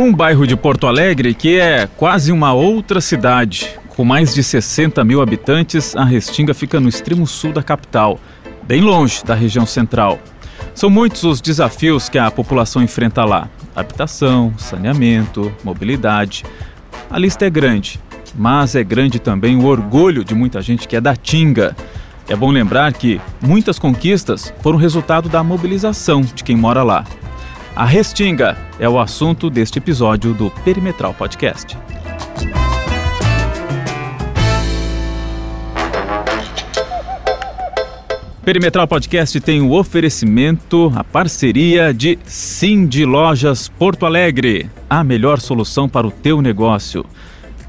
Um bairro de Porto Alegre que é quase uma outra cidade. Com mais de 60 mil habitantes, a Restinga fica no extremo sul da capital, bem longe da região central. São muitos os desafios que a população enfrenta lá: habitação, saneamento, mobilidade. A lista é grande, mas é grande também o orgulho de muita gente que é da Tinga. É bom lembrar que muitas conquistas foram resultado da mobilização de quem mora lá. A Restinga é o assunto deste episódio do Perimetral Podcast. Perimetral Podcast tem o oferecimento, a parceria de Sim de Lojas Porto Alegre, a melhor solução para o teu negócio.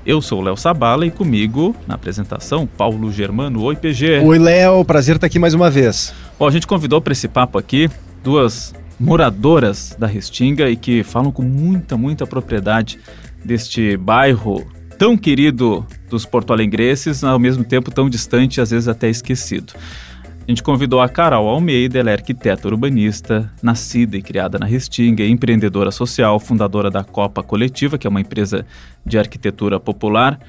Eu sou o Léo Sabala e comigo, na apresentação, Paulo Germano. Oi, PG. Oi, Léo. Prazer estar aqui mais uma vez. Bom, a gente convidou para esse papo aqui duas moradoras da Restinga e que falam com muita, muita propriedade deste bairro tão querido dos porto-alegrenses, ao mesmo tempo tão distante, às vezes até esquecido. A gente convidou a Carol Almeida, ela é arquiteta urbanista, nascida e criada na Restinga, empreendedora social, fundadora da Copa Coletiva, que é uma empresa de arquitetura popular.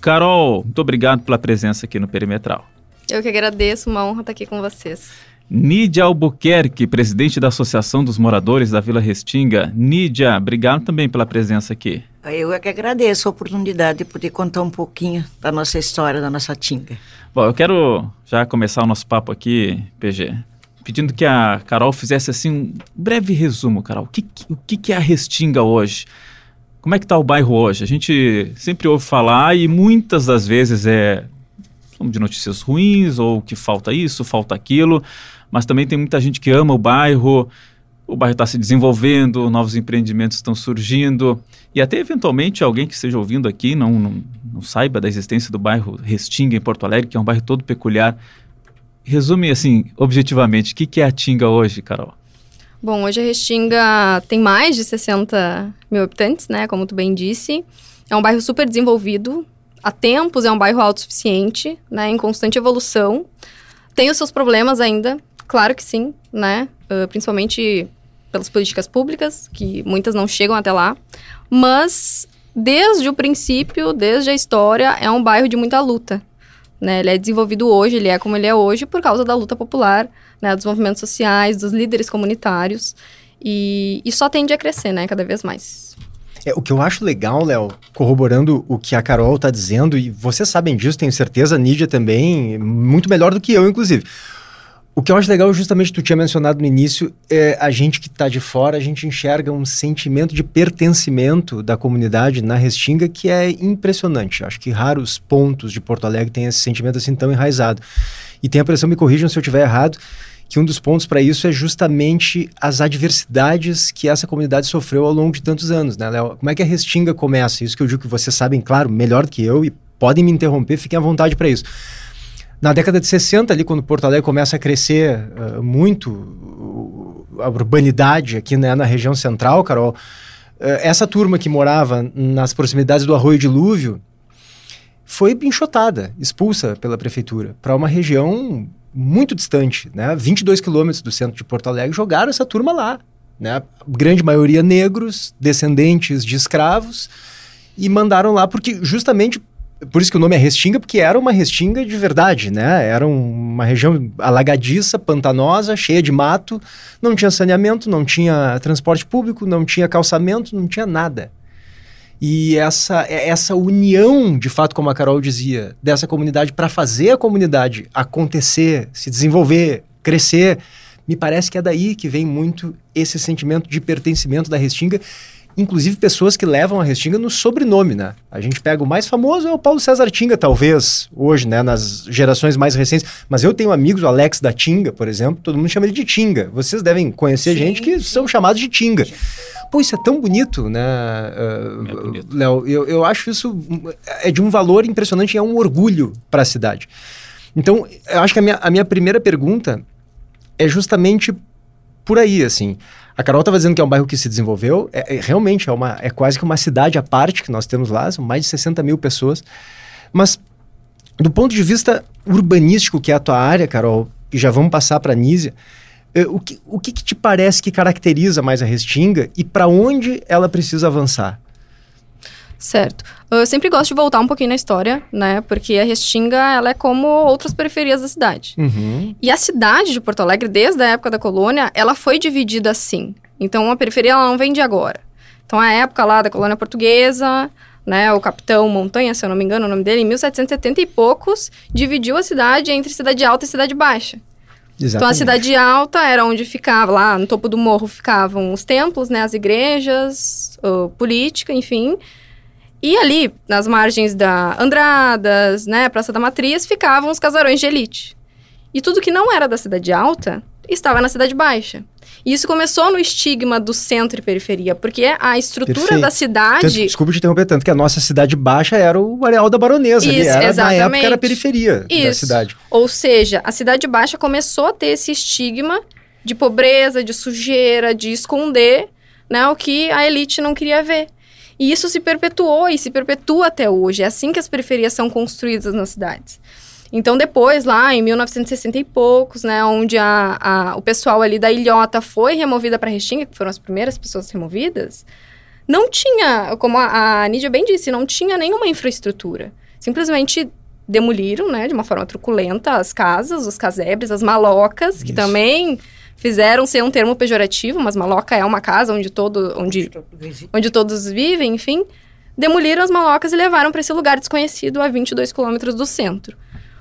Carol, muito obrigado pela presença aqui no Perimetral. Eu que agradeço, uma honra estar aqui com vocês. Nídia Albuquerque, presidente da Associação dos Moradores da Vila Restinga. Nídia, obrigado também pela presença aqui. Eu é que agradeço a oportunidade de poder contar um pouquinho da nossa história, da nossa Tinga. Bom, eu quero já começar o nosso papo aqui, PG, pedindo que a Carol fizesse assim um breve resumo, Carol. O que, o que é a Restinga hoje? Como é que está o bairro hoje? A gente sempre ouve falar e muitas das vezes é de notícias ruins ou que falta isso, falta aquilo mas também tem muita gente que ama o bairro, o bairro está se desenvolvendo, novos empreendimentos estão surgindo, e até eventualmente alguém que esteja ouvindo aqui não, não, não saiba da existência do bairro Restinga, em Porto Alegre, que é um bairro todo peculiar. Resume, assim, objetivamente, o que, que é a Tinga hoje, Carol? Bom, hoje a Restinga tem mais de 60 mil habitantes, né, como tu bem disse. É um bairro super desenvolvido, há tempos é um bairro autossuficiente, né, em constante evolução. Tem os seus problemas ainda, Claro que sim, né? Uh, principalmente pelas políticas públicas, que muitas não chegam até lá. Mas, desde o princípio, desde a história, é um bairro de muita luta. Né? Ele é desenvolvido hoje, ele é como ele é hoje, por causa da luta popular, né? dos movimentos sociais, dos líderes comunitários. E, e só tende a crescer, né? Cada vez mais. É, o que eu acho legal, Léo, corroborando o que a Carol está dizendo, e vocês sabem disso, tenho certeza, a Nídia também, muito melhor do que eu, inclusive. O que eu acho legal, justamente tu tinha mencionado no início, é a gente que está de fora, a gente enxerga um sentimento de pertencimento da comunidade na Restinga que é impressionante. Acho que raros pontos de Porto Alegre têm esse sentimento assim tão enraizado. E tenho a impressão, me corrijam se eu estiver errado, que um dos pontos para isso é justamente as adversidades que essa comunidade sofreu ao longo de tantos anos, né, Léo? Como é que a Restinga começa? Isso que eu digo que vocês sabem, claro, melhor do que eu e podem me interromper, fiquem à vontade para isso. Na década de 60, ali, quando Porto Alegre começa a crescer uh, muito, a urbanidade aqui né, na região central, Carol, uh, essa turma que morava nas proximidades do Arroio Dilúvio foi enxotada, expulsa pela prefeitura para uma região muito distante, né? 22 quilômetros do centro de Porto Alegre, jogaram essa turma lá, né? Grande maioria negros, descendentes de escravos, e mandaram lá porque justamente por isso que o nome é Restinga, porque era uma restinga de verdade, né? Era uma região alagadiça, pantanosa, cheia de mato, não tinha saneamento, não tinha transporte público, não tinha calçamento, não tinha nada. E essa, essa união, de fato, como a Carol dizia, dessa comunidade para fazer a comunidade acontecer, se desenvolver, crescer, me parece que é daí que vem muito esse sentimento de pertencimento da Restinga inclusive pessoas que levam a Restinga no sobrenome, né? A gente pega o mais famoso é o Paulo César Tinga, talvez, hoje, né, nas gerações mais recentes. Mas eu tenho amigos, o Alex da Tinga, por exemplo, todo mundo chama ele de Tinga. Vocês devem conhecer sim, gente que sim. são chamados de Tinga. Pô, isso é tão bonito, né, uh, é Léo? Eu, eu acho isso é de um valor impressionante e é um orgulho para a cidade. Então, eu acho que a minha, a minha primeira pergunta é justamente por aí, assim. A Carol estava dizendo que é um bairro que se desenvolveu. É, é, realmente é, uma, é quase que uma cidade à parte que nós temos lá, são mais de 60 mil pessoas. Mas, do ponto de vista urbanístico, que é a tua área, Carol, e já vamos passar para a Nízia, eh, o que, o que, que te parece que caracteriza mais a Restinga e para onde ela precisa avançar? Certo. Eu sempre gosto de voltar um pouquinho na história, né? Porque a Restinga, ela é como outras periferias da cidade. Uhum. E a cidade de Porto Alegre, desde a época da colônia, ela foi dividida assim. Então, a periferia ela não vem de agora. Então, a época lá da colônia portuguesa, né, o capitão Montanha, se eu não me engano o nome dele, em 1770 e poucos, dividiu a cidade entre cidade alta e cidade baixa. Exatamente. Então, a cidade alta era onde ficava, lá no topo do morro ficavam os templos, né, as igrejas, política, enfim. E ali, nas margens da Andradas, né, Praça da Matriz, ficavam os casarões de elite. E tudo que não era da cidade alta estava na cidade baixa. E isso começou no estigma do centro e periferia, porque a estrutura Perfeito. da Tanto, cidade. desculpa te interromper tanto, que a nossa cidade baixa era o areal da baronesa. ali, Isso, era, na exatamente. época era a periferia da Isso. cidade. Ou seja, a cidade baixa começou a ter esse estigma de pobreza, de sujeira, de esconder né, o que a elite não queria ver. E isso se perpetuou e se perpetua até hoje. É assim que as periferias são construídas nas cidades. Então, depois, lá em 1960 e poucos, né, onde a, a- o pessoal ali da ilhota foi removida para Restinga, que foram as primeiras pessoas removidas, não tinha, como a, a Nídia bem disse, não tinha nenhuma infraestrutura. Simplesmente demoliram, né, de uma forma truculenta as casas, os casebres, as malocas, que Isso. também fizeram ser um termo pejorativo, mas maloca é uma casa onde todo, onde onde todos vivem, enfim, demoliram as malocas e levaram para esse lugar desconhecido a 22 quilômetros do centro.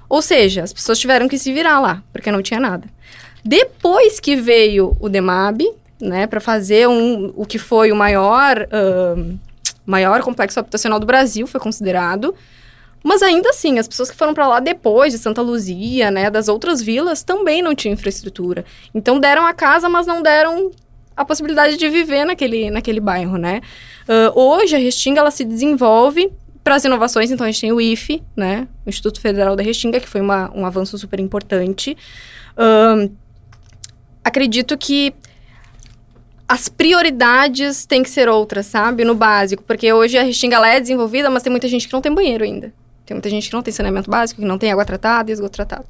Ou seja, as pessoas tiveram que se virar lá, porque não tinha nada. Depois que veio o DEMAB, né, para fazer um, o que foi o maior, ahn, maior complexo habitacional do Brasil, foi considerado. Mas ainda assim, as pessoas que foram para lá depois de Santa Luzia, né, das outras vilas, também não tinham infraestrutura. Então deram a casa, mas não deram a possibilidade de viver naquele, naquele bairro, né? Ah, hoje a Restinga ela se desenvolve para as inovações, então a gente tem o IFE, né? O Instituto Federal da Restinga, que foi uma, um avanço super importante. Ahn, acredito que as prioridades têm que ser outras, sabe? No básico, porque hoje a Restinga é desenvolvida, mas tem muita gente que não tem banheiro ainda. Tem muita gente que não tem saneamento básico, que não tem água tratada e esgoto tratado.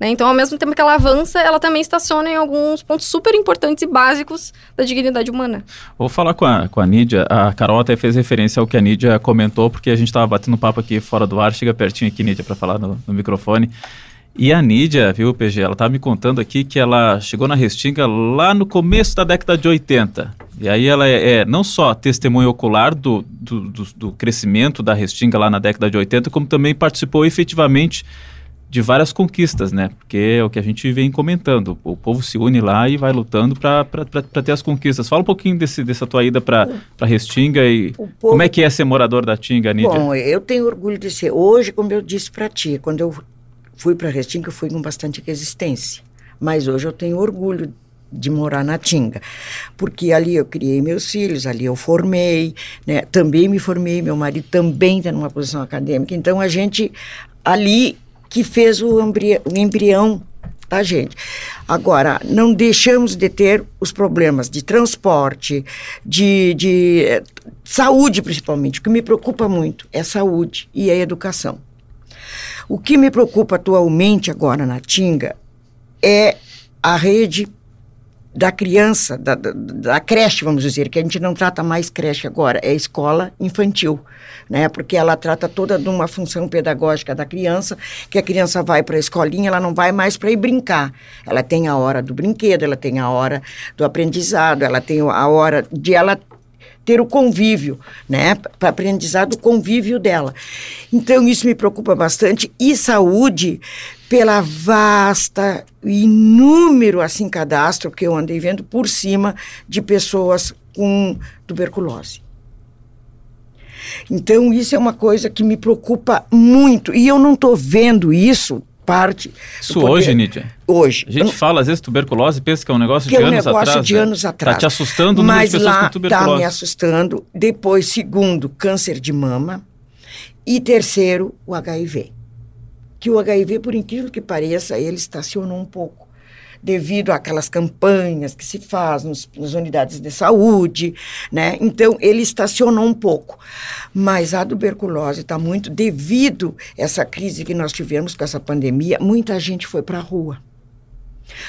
Né? Então, ao mesmo tempo que ela avança, ela também estaciona em alguns pontos super importantes e básicos da dignidade humana. Vou falar com a, com a Nídia. A Carol até fez referência ao que a Nídia comentou, porque a gente estava batendo papo aqui fora do ar. Chega pertinho aqui, Nídia, para falar no, no microfone. E a Nídia, viu, PG, ela estava me contando aqui que ela chegou na Restinga lá no começo da década de 80. E aí ela é, é não só testemunha ocular do, do, do- do crescimento da Restinga lá na década de 80, como também participou efetivamente de várias conquistas, né? Porque é o que a gente vem comentando. O povo se une lá e vai lutando para ter as conquistas. Fala um pouquinho desse, dessa tua ida para Restinga e povo- como é que é ser morador da Tinga, Nídia? Bom, eu tenho orgulho de ser. Hoje, como eu disse para ti, quando eu fui para Restinga, fui com bastante resistência. Mas hoje eu tenho orgulho de morar na Tinga, porque ali eu criei meus filhos, ali eu formei, né? Também me formei, meu marido também está numa posição acadêmica. Então a gente ali que fez o, embri- o embrião da gente. Agora, não deixamos de ter os problemas de transporte, de, de eh, saúde, principalmente. O que me preocupa muito é saúde e a educação. O que me preocupa atualmente agora na Tinga é a rede da criança, da, da, da creche, vamos dizer, que a gente não trata mais creche agora, é escola infantil, né? Porque ela trata toda de uma função pedagógica da criança, que a criança vai para a escolinha, ela não vai mais para ir brincar. Ela tem a hora do brinquedo, ela tem a hora do aprendizado, ela tem a hora de ela ter o convívio, né? Para aprendizado, o convívio dela. Então, isso me preocupa bastante. E saúde, pela vasta, inúmero, assim, cadastro que eu andei vendo por cima de pessoas com tuberculose. Então, isso é uma coisa que me preocupa muito. E eu não estou vendo isso parte... Isso hoje, Nídia? Hoje. A gente fala, às vezes, tuberculose, pensa que é um negócio de é um anos negócio atrás. de né? anos atrás. Tá te assustando Mas pessoas lá com tá tuberculose. me assustando. Depois, segundo, câncer de mama. E terceiro, o HIV. Que o HIV, por incrível que pareça, ele estacionou um pouco. Devido àquelas campanhas que se faz nos, nas unidades de saúde, né? Então, ele estacionou um pouco. Mas a tuberculose está muito, devido a essa crise que nós tivemos com essa pandemia, muita gente foi para a rua.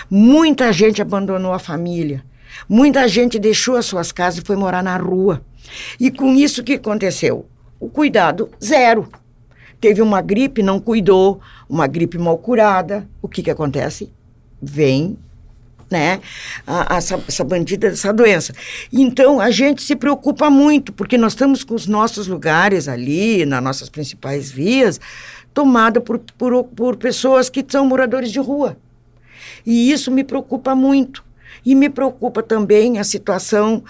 Muita gente abandonou a família. Muita gente deixou as suas casas e foi morar na rua. E com isso o que aconteceu? O cuidado zero. Teve uma gripe, não cuidou, uma gripe mal curada. O que que acontece? Vem né? A, essa, essa bandida dessa doença. Então, a gente se preocupa muito, porque nós estamos com os nossos lugares ali, nas nossas principais vias, tomada por, por, por pessoas que são moradores de rua. E isso me preocupa muito. E me preocupa também a situação,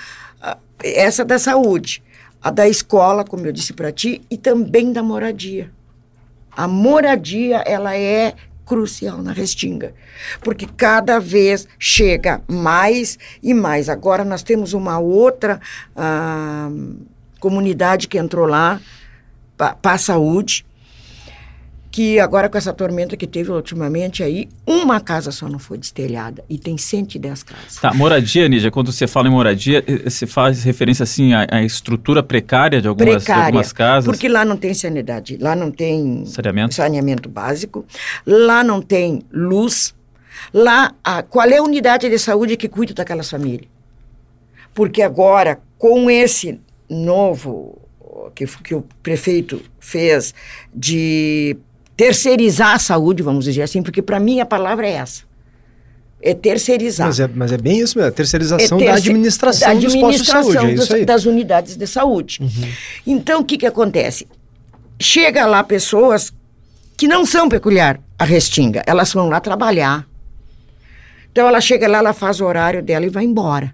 essa da saúde, a da escola, como eu disse para ti, e também da moradia. A moradia, ela é crucial na Restinga, porque cada vez chega mais e mais. Agora nós temos uma outra ah, comunidade que entrou lá, para a saúde, que agora com essa tormenta que teve ultimamente aí, uma casa só não foi destelhada e tem 110 casas. Tá, moradia, Nídia, quando você fala em moradia, você faz referência assim à, à estrutura precária de algumas, precária, de algumas casas? porque lá não tem sanidade, lá não tem saneamento, saneamento básico, lá não tem luz, lá, a, qual é a unidade de saúde que cuida daquelas famílias? Porque agora, com esse novo que, que o prefeito fez de terceirizar a saúde, vamos dizer assim, porque para mim a palavra é essa. É terceirizar. Mas é, mas é bem isso mesmo, a terceirização é terce... da administração, da administração dos postos de saúde, é das, isso aí. das unidades de saúde. Uhum. Então, o que, que acontece? Chega lá pessoas que não são peculiar a Restinga, elas vão lá trabalhar. Então, ela chega lá, ela faz o horário dela e vai embora.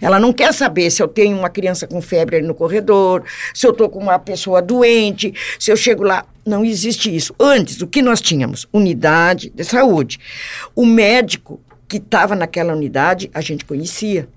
Ela não quer saber se eu tenho uma criança com febre ali no corredor, se eu estou com uma pessoa doente, se eu chego lá. Não existe isso. Antes, o que nós tínhamos? Unidade de saúde. O médico que estava naquela unidade, a gente conhecia.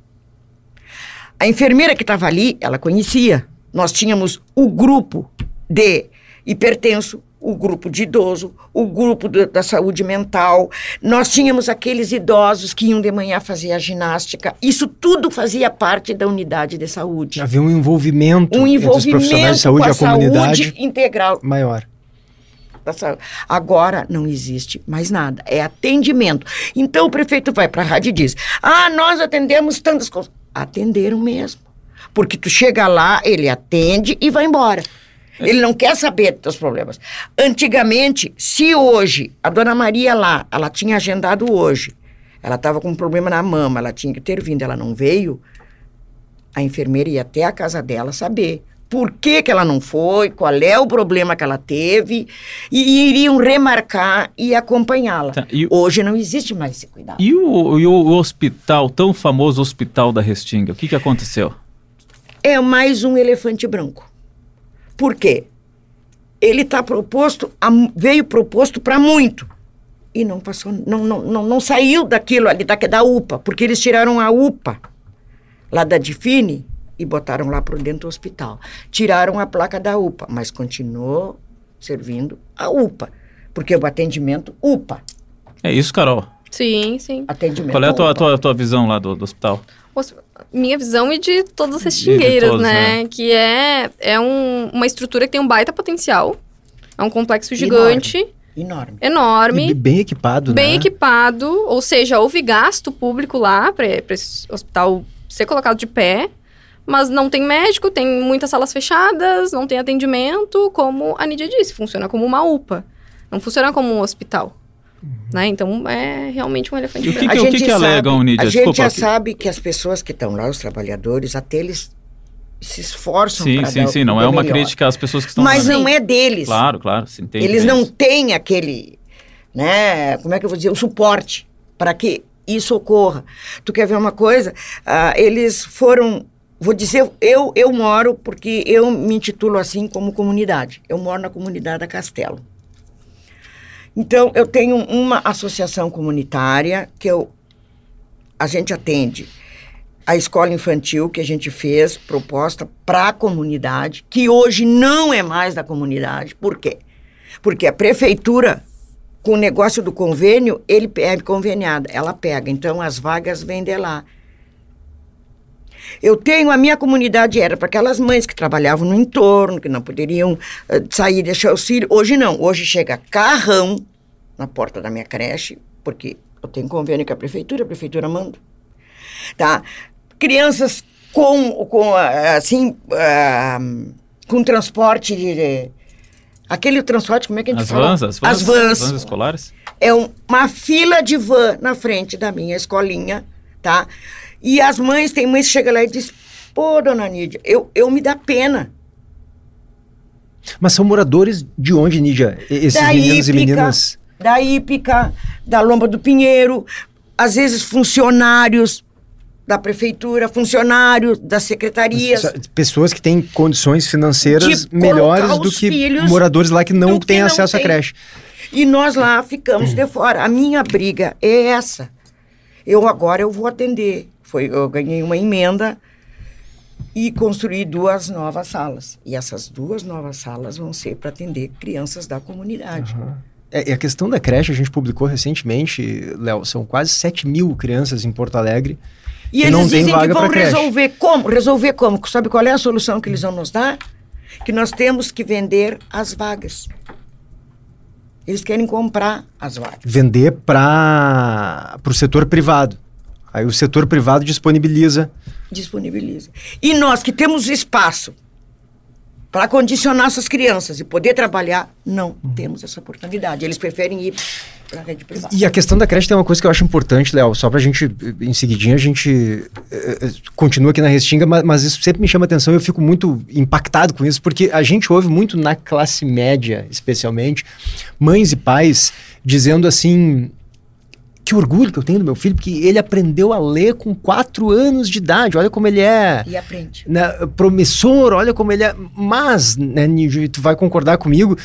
A enfermeira que estava ali, ela conhecia. Nós tínhamos o grupo de hipertenso, o grupo de idoso, o grupo do, da saúde mental. Nós tínhamos aqueles idosos que iam de manhã fazer a ginástica. Isso tudo fazia parte da unidade de saúde. Havia um envolvimento, um envolvimento entre os profissionais de saúde e a, a comunidade saúde integral maior. Agora não existe mais nada, é atendimento. Então o prefeito vai para a rádio e diz: Ah, nós atendemos tantas coisas. Atenderam mesmo. Porque tu chega lá, ele atende e vai embora. Ele não quer saber dos teus problemas. Antigamente, se hoje a dona Maria lá, ela tinha agendado hoje, ela estava com um problema na mama, ela tinha que ter vindo, ela não veio, a enfermeira ia até a casa dela saber por que, que ela não foi, qual é o problema que ela teve, e iriam remarcar e acompanhá-la. Tá, Hoje não existe mais esse cuidado. E o, e o hospital, tão famoso hospital da Restinga, o que, que aconteceu? É mais um elefante branco. Por quê? Ele está proposto, veio proposto para muito. E não passou, não, não, não, não saiu daquilo ali, da, da UPA, porque eles tiraram a UPA lá da Define e botaram lá para dentro do hospital. Tiraram a placa da UPA, mas continuou servindo a UPA, porque o atendimento UPA. É isso, Carol? Sim, sim. Atendimento Qual é a tua, tua, tua visão lá do, do hospital? minha visão e de todas as restingueiras, né? né? Que é, é um, uma estrutura que tem um baita potencial. É um complexo gigante. Enorme. Enorme. E bem equipado, Bem né? equipado. Ou seja, houve gasto público lá para esse hospital ser colocado de pé. Mas não tem médico, tem muitas salas fechadas, não tem atendimento. Como a Nidia disse, funciona como uma UPA. Não funciona como um hospital. Né? Então é realmente um elefante branco. O que, que, o que, que alegam, Nídia? A gente Desculpa, já sabe que as pessoas que estão lá, os trabalhadores, até eles se esforçam Sim, sim, sim. Não é uma melhor. crítica às pessoas que estão Mas lá. não é deles. Claro, claro. Sim, tem eles não têm aquele, né? Como é que eu vou dizer? O suporte para que isso ocorra. Tu quer ver uma coisa? Uh, eles foram vou dizer, eu, eu moro, porque eu me intitulo assim como comunidade. Eu moro na comunidade da Castelo. Então, eu tenho uma associação comunitária que eu, a gente atende a escola infantil que a gente fez, proposta para a comunidade, que hoje não é mais da comunidade. Por quê? Porque a prefeitura, com o negócio do convênio, ele é conveniada, ela pega. Então, as vagas vêm de lá. Eu tenho, a minha comunidade era para aquelas mães que trabalhavam no entorno, que não poderiam uh, sair e deixar os filhos. Hoje não, hoje chega carrão na porta da minha creche, porque Eu tenho convênio com a prefeitura, a prefeitura manda. Tá? Crianças com, com assim, uh, com transporte de, Aquele transporte, como é que a gente as fala? Vans, as vans, as vans. vans escolares? É um, uma fila de van na frente da minha escolinha, tá? E as mães, tem mães que chegam lá e dizem, pô, dona Nídia, eu, eu me dá pena. Mas são moradores de onde, Nídia? Esses da meninos Ípica, e meninas? Da Ípica, da Lomba do Pinheiro, às vezes funcionários da prefeitura, funcionários das secretarias. Pessoas que têm condições financeiras melhores do que moradores lá que não têm acesso tem. à creche. E nós lá ficamos de fora. A minha briga é essa. Eu agora eu vou atender. Foi, eu ganhei uma emenda e construí duas novas salas. E essas duas novas salas vão ser para atender crianças da comunidade. É, e a questão da creche, a gente publicou recentemente, Léo, são quase 7 mil crianças em Porto Alegre. E que eles não dizem que vão pra creche. resolver como? Resolver como? Sabe qual é a solução que eles vão nos dar? Que nós temos que vender as vagas. Eles querem comprar as vagas. Vender para o setor privado. Aí o setor privado disponibiliza. disponibiliza. E nós que temos espaço para condicionar essas crianças e poder trabalhar, não temos essa oportunidade. Eles preferem ir para a rede privada. E a questão da creche tem uma coisa que eu acho importante, Léo, só pra gente, em seguidinha, a gente eh, eh, continua aqui na Restinga, mas, mas isso sempre me chama atenção e eu fico muito impactado com isso, porque a gente ouve muito na classe média, especialmente, mães e pais dizendo assim, que orgulho que eu tenho do meu filho, porque ele aprendeu a ler com quatro anos de idade, olha como ele é E aprende. né, promissor, olha como ele é. Mas, né, e tu vai concordar comigo,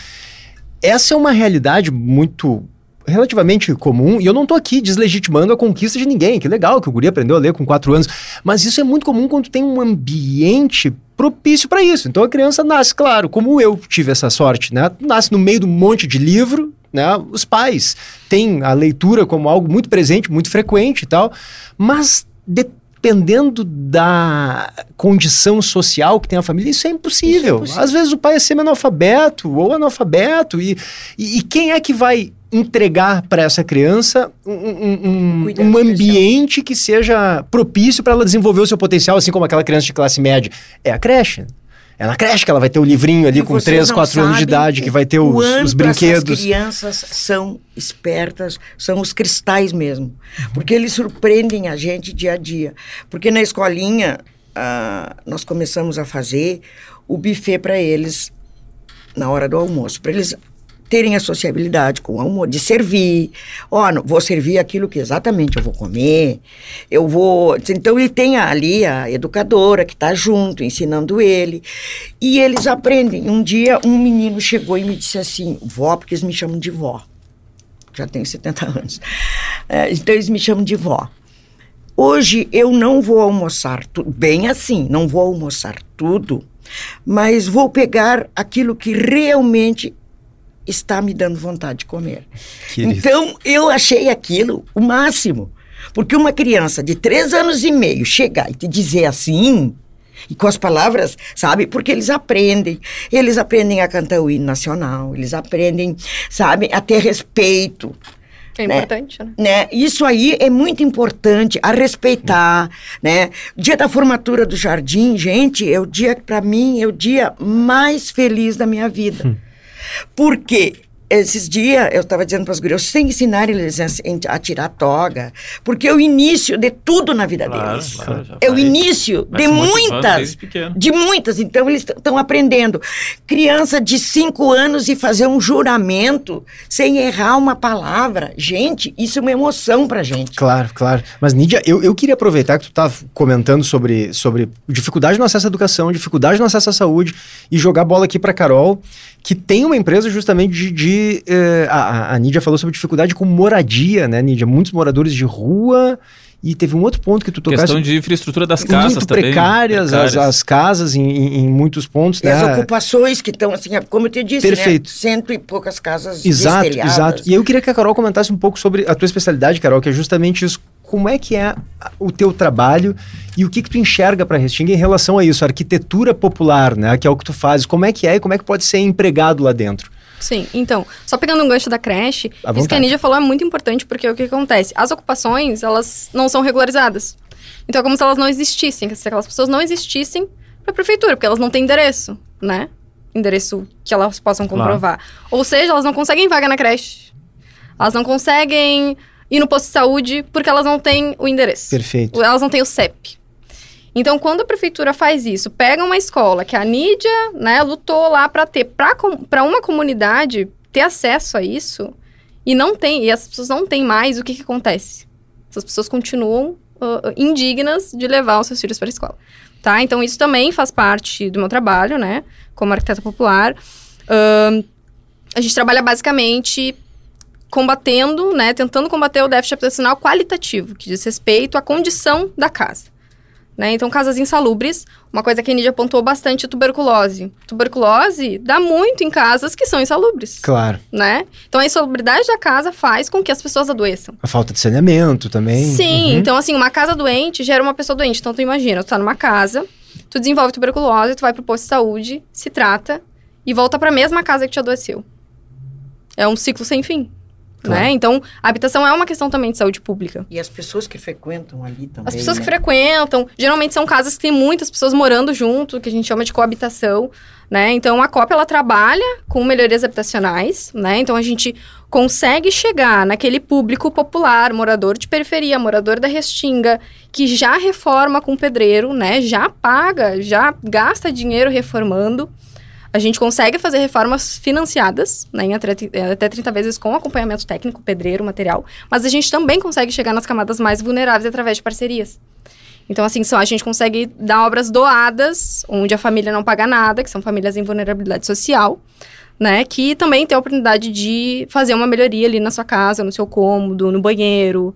essa é uma realidade muito relativamente comum, e eu não tô aqui deslegitimando a conquista de ninguém, que legal que o guri aprendeu a ler com quatro anos, mas isso é muito comum quando tem um ambiente propício para isso. Então a criança nasce, claro, como eu tive essa sorte, né? Nasce no meio de um monte de livro, né? Os pais têm a leitura como algo muito presente, muito frequente e tal, mas dependendo da condição social que tem a família, isso é impossível. Isso é impossível. Às vezes o pai é semi-analfabeto ou analfabeto, e, e, e quem é que vai entregar para essa criança um, um- um- um ambiente que seja propício para ela desenvolver o seu potencial, assim como aquela criança de classe média? É a creche. É na creche que ela vai ter o livrinho ali E com vocês 3, não 4 anos de idade, que vai ter os, os brinquedos. Essas crianças são espertas, são os cristais mesmo. Porque eles surpreendem a gente dia a dia. Porque na escolinha, ah, nós começamos a fazer o buffet para eles na hora do almoço, para eles terem a sociabilidade com o almoço, de servir. Ó, não- vou servir aquilo que exatamente eu vou comer. Eu vou. Então ele tem ali a educadora que está junto, ensinando ele. E eles aprendem. Um dia um menino chegou e me disse assim, vó, porque eles me chamam de vó. Já tenho 70 anos. É, então eles me chamam de vó. Hoje eu não vou almoçar tudo, bem assim, não vou almoçar tudo, mas vou pegar aquilo que realmente está me dando vontade de comer. Querido. Então eu achei aquilo o máximo. Porque uma criança de três anos e meio chegar e te dizer assim, e com as palavras, sabe? Porque eles aprendem. Eles aprendem a cantar o hino nacional, eles aprendem, sabe, a ter respeito É Né? importante, né? né? Isso aí é muito importante, a respeitar, né? Dia da formatura do jardim, gente, é o dia, para mim, é o dia mais feliz da minha vida. Porque esses dias eu estava dizendo para as gurias, vocês têm que ensinar eles a, a tirar toga, porque é o início de tudo na vida Claro, deles. claro, é o início de muitas, de muitas. Então eles estão aprendendo. Criança de cinco anos e fazer um juramento sem errar uma palavra, gente, isso é uma emoção para gente. Claro, claro. Mas, Nídia, eu, eu queria aproveitar que tu tá comentando sobre, sobre dificuldade no acesso à educação, dificuldade no acesso à saúde, e jogar a bola aqui pra Carol, que tem uma empresa justamente de... de, eh, a, a- Nídia falou sobre dificuldade com moradia, né, Nídia? Muitos moradores de rua... E teve um outro ponto que tu tocaste. Questão de infraestrutura das casas muito também. precárias, As, precárias. as casas em, em- em muitos pontos, E né? as ocupações que estão, assim, como eu te disse, Perfeito. né? Cento e poucas casas Exato, exato. E eu queria que a Carol comentasse um pouco sobre a tua especialidade, Carol, que é justamente isso. Como é que é o teu trabalho e o que que tu enxerga para a Restinga em relação a isso, a arquitetura popular, né, que é o que tu fazes. Como é que é e como é que pode ser empregado lá dentro? Sim, então, só pegando um gancho da creche, À isso que a. Nídia falou é muito importante, porque o que acontece? As ocupações, elas não são regularizadas. Então é como se elas não existissem, se aquelas pessoas não existissem para a prefeitura, porque elas não têm endereço, né? Endereço que elas possam Claro. comprovar. Ou seja, elas não conseguem vaga na creche. Elas não conseguem ir no posto de saúde porque elas não têm o endereço. Perfeito. Elas não têm o CEP. Então, quando a prefeitura faz isso, pega uma escola que a Nídia, né, lutou lá para ter, para uma comunidade ter acesso a isso, e não tem, e as pessoas não têm mais, o que, que acontece? Essas pessoas continuam ah, indignas de levar os seus filhos para a escola. Tá? Então, isso também faz parte do meu trabalho, né, como arquiteta popular. Ahn, a gente trabalha basicamente combatendo, né, tentando combater o déficit habitacional qualitativo, que diz respeito à condição da casa. Né? Então, casas insalubres, uma coisa que a Nídia apontou bastante é tuberculose. Tuberculose dá muito em casas que são insalubres, Claro. né? Então, a insalubridade da casa faz com que as pessoas adoeçam. A falta de saneamento também. Sim, Uhum. então assim, uma casa doente gera uma pessoa doente. Então tu imagina, tu tá numa casa, tu desenvolve tuberculose, tu vai pro posto de saúde, se trata e volta pra mesma casa que te adoeceu. É um ciclo sem fim, Claro. né? Então, a habitação é uma questão também de saúde pública. E as pessoas que frequentam ali também. As pessoas né? que frequentam, geralmente são casas que tem muitas pessoas morando junto, que a gente chama de coabitação, né? Então a COP ela trabalha com melhorias habitacionais, né? Então a gente consegue chegar naquele público popular, morador de periferia, morador da Restinga, que já reforma com pedreiro, né? Já paga, já gasta dinheiro reformando. A gente consegue fazer reformas financiadas, né, em até, até 30 vezes com acompanhamento técnico, pedreiro, material. Mas a gente também consegue chegar nas camadas mais vulneráveis através de parcerias. Então, assim, só a gente consegue dar obras doadas, onde a família não paga nada, que são famílias em vulnerabilidade social, né? Que também tem a oportunidade de fazer uma melhoria ali na sua casa, no seu cômodo, no banheiro.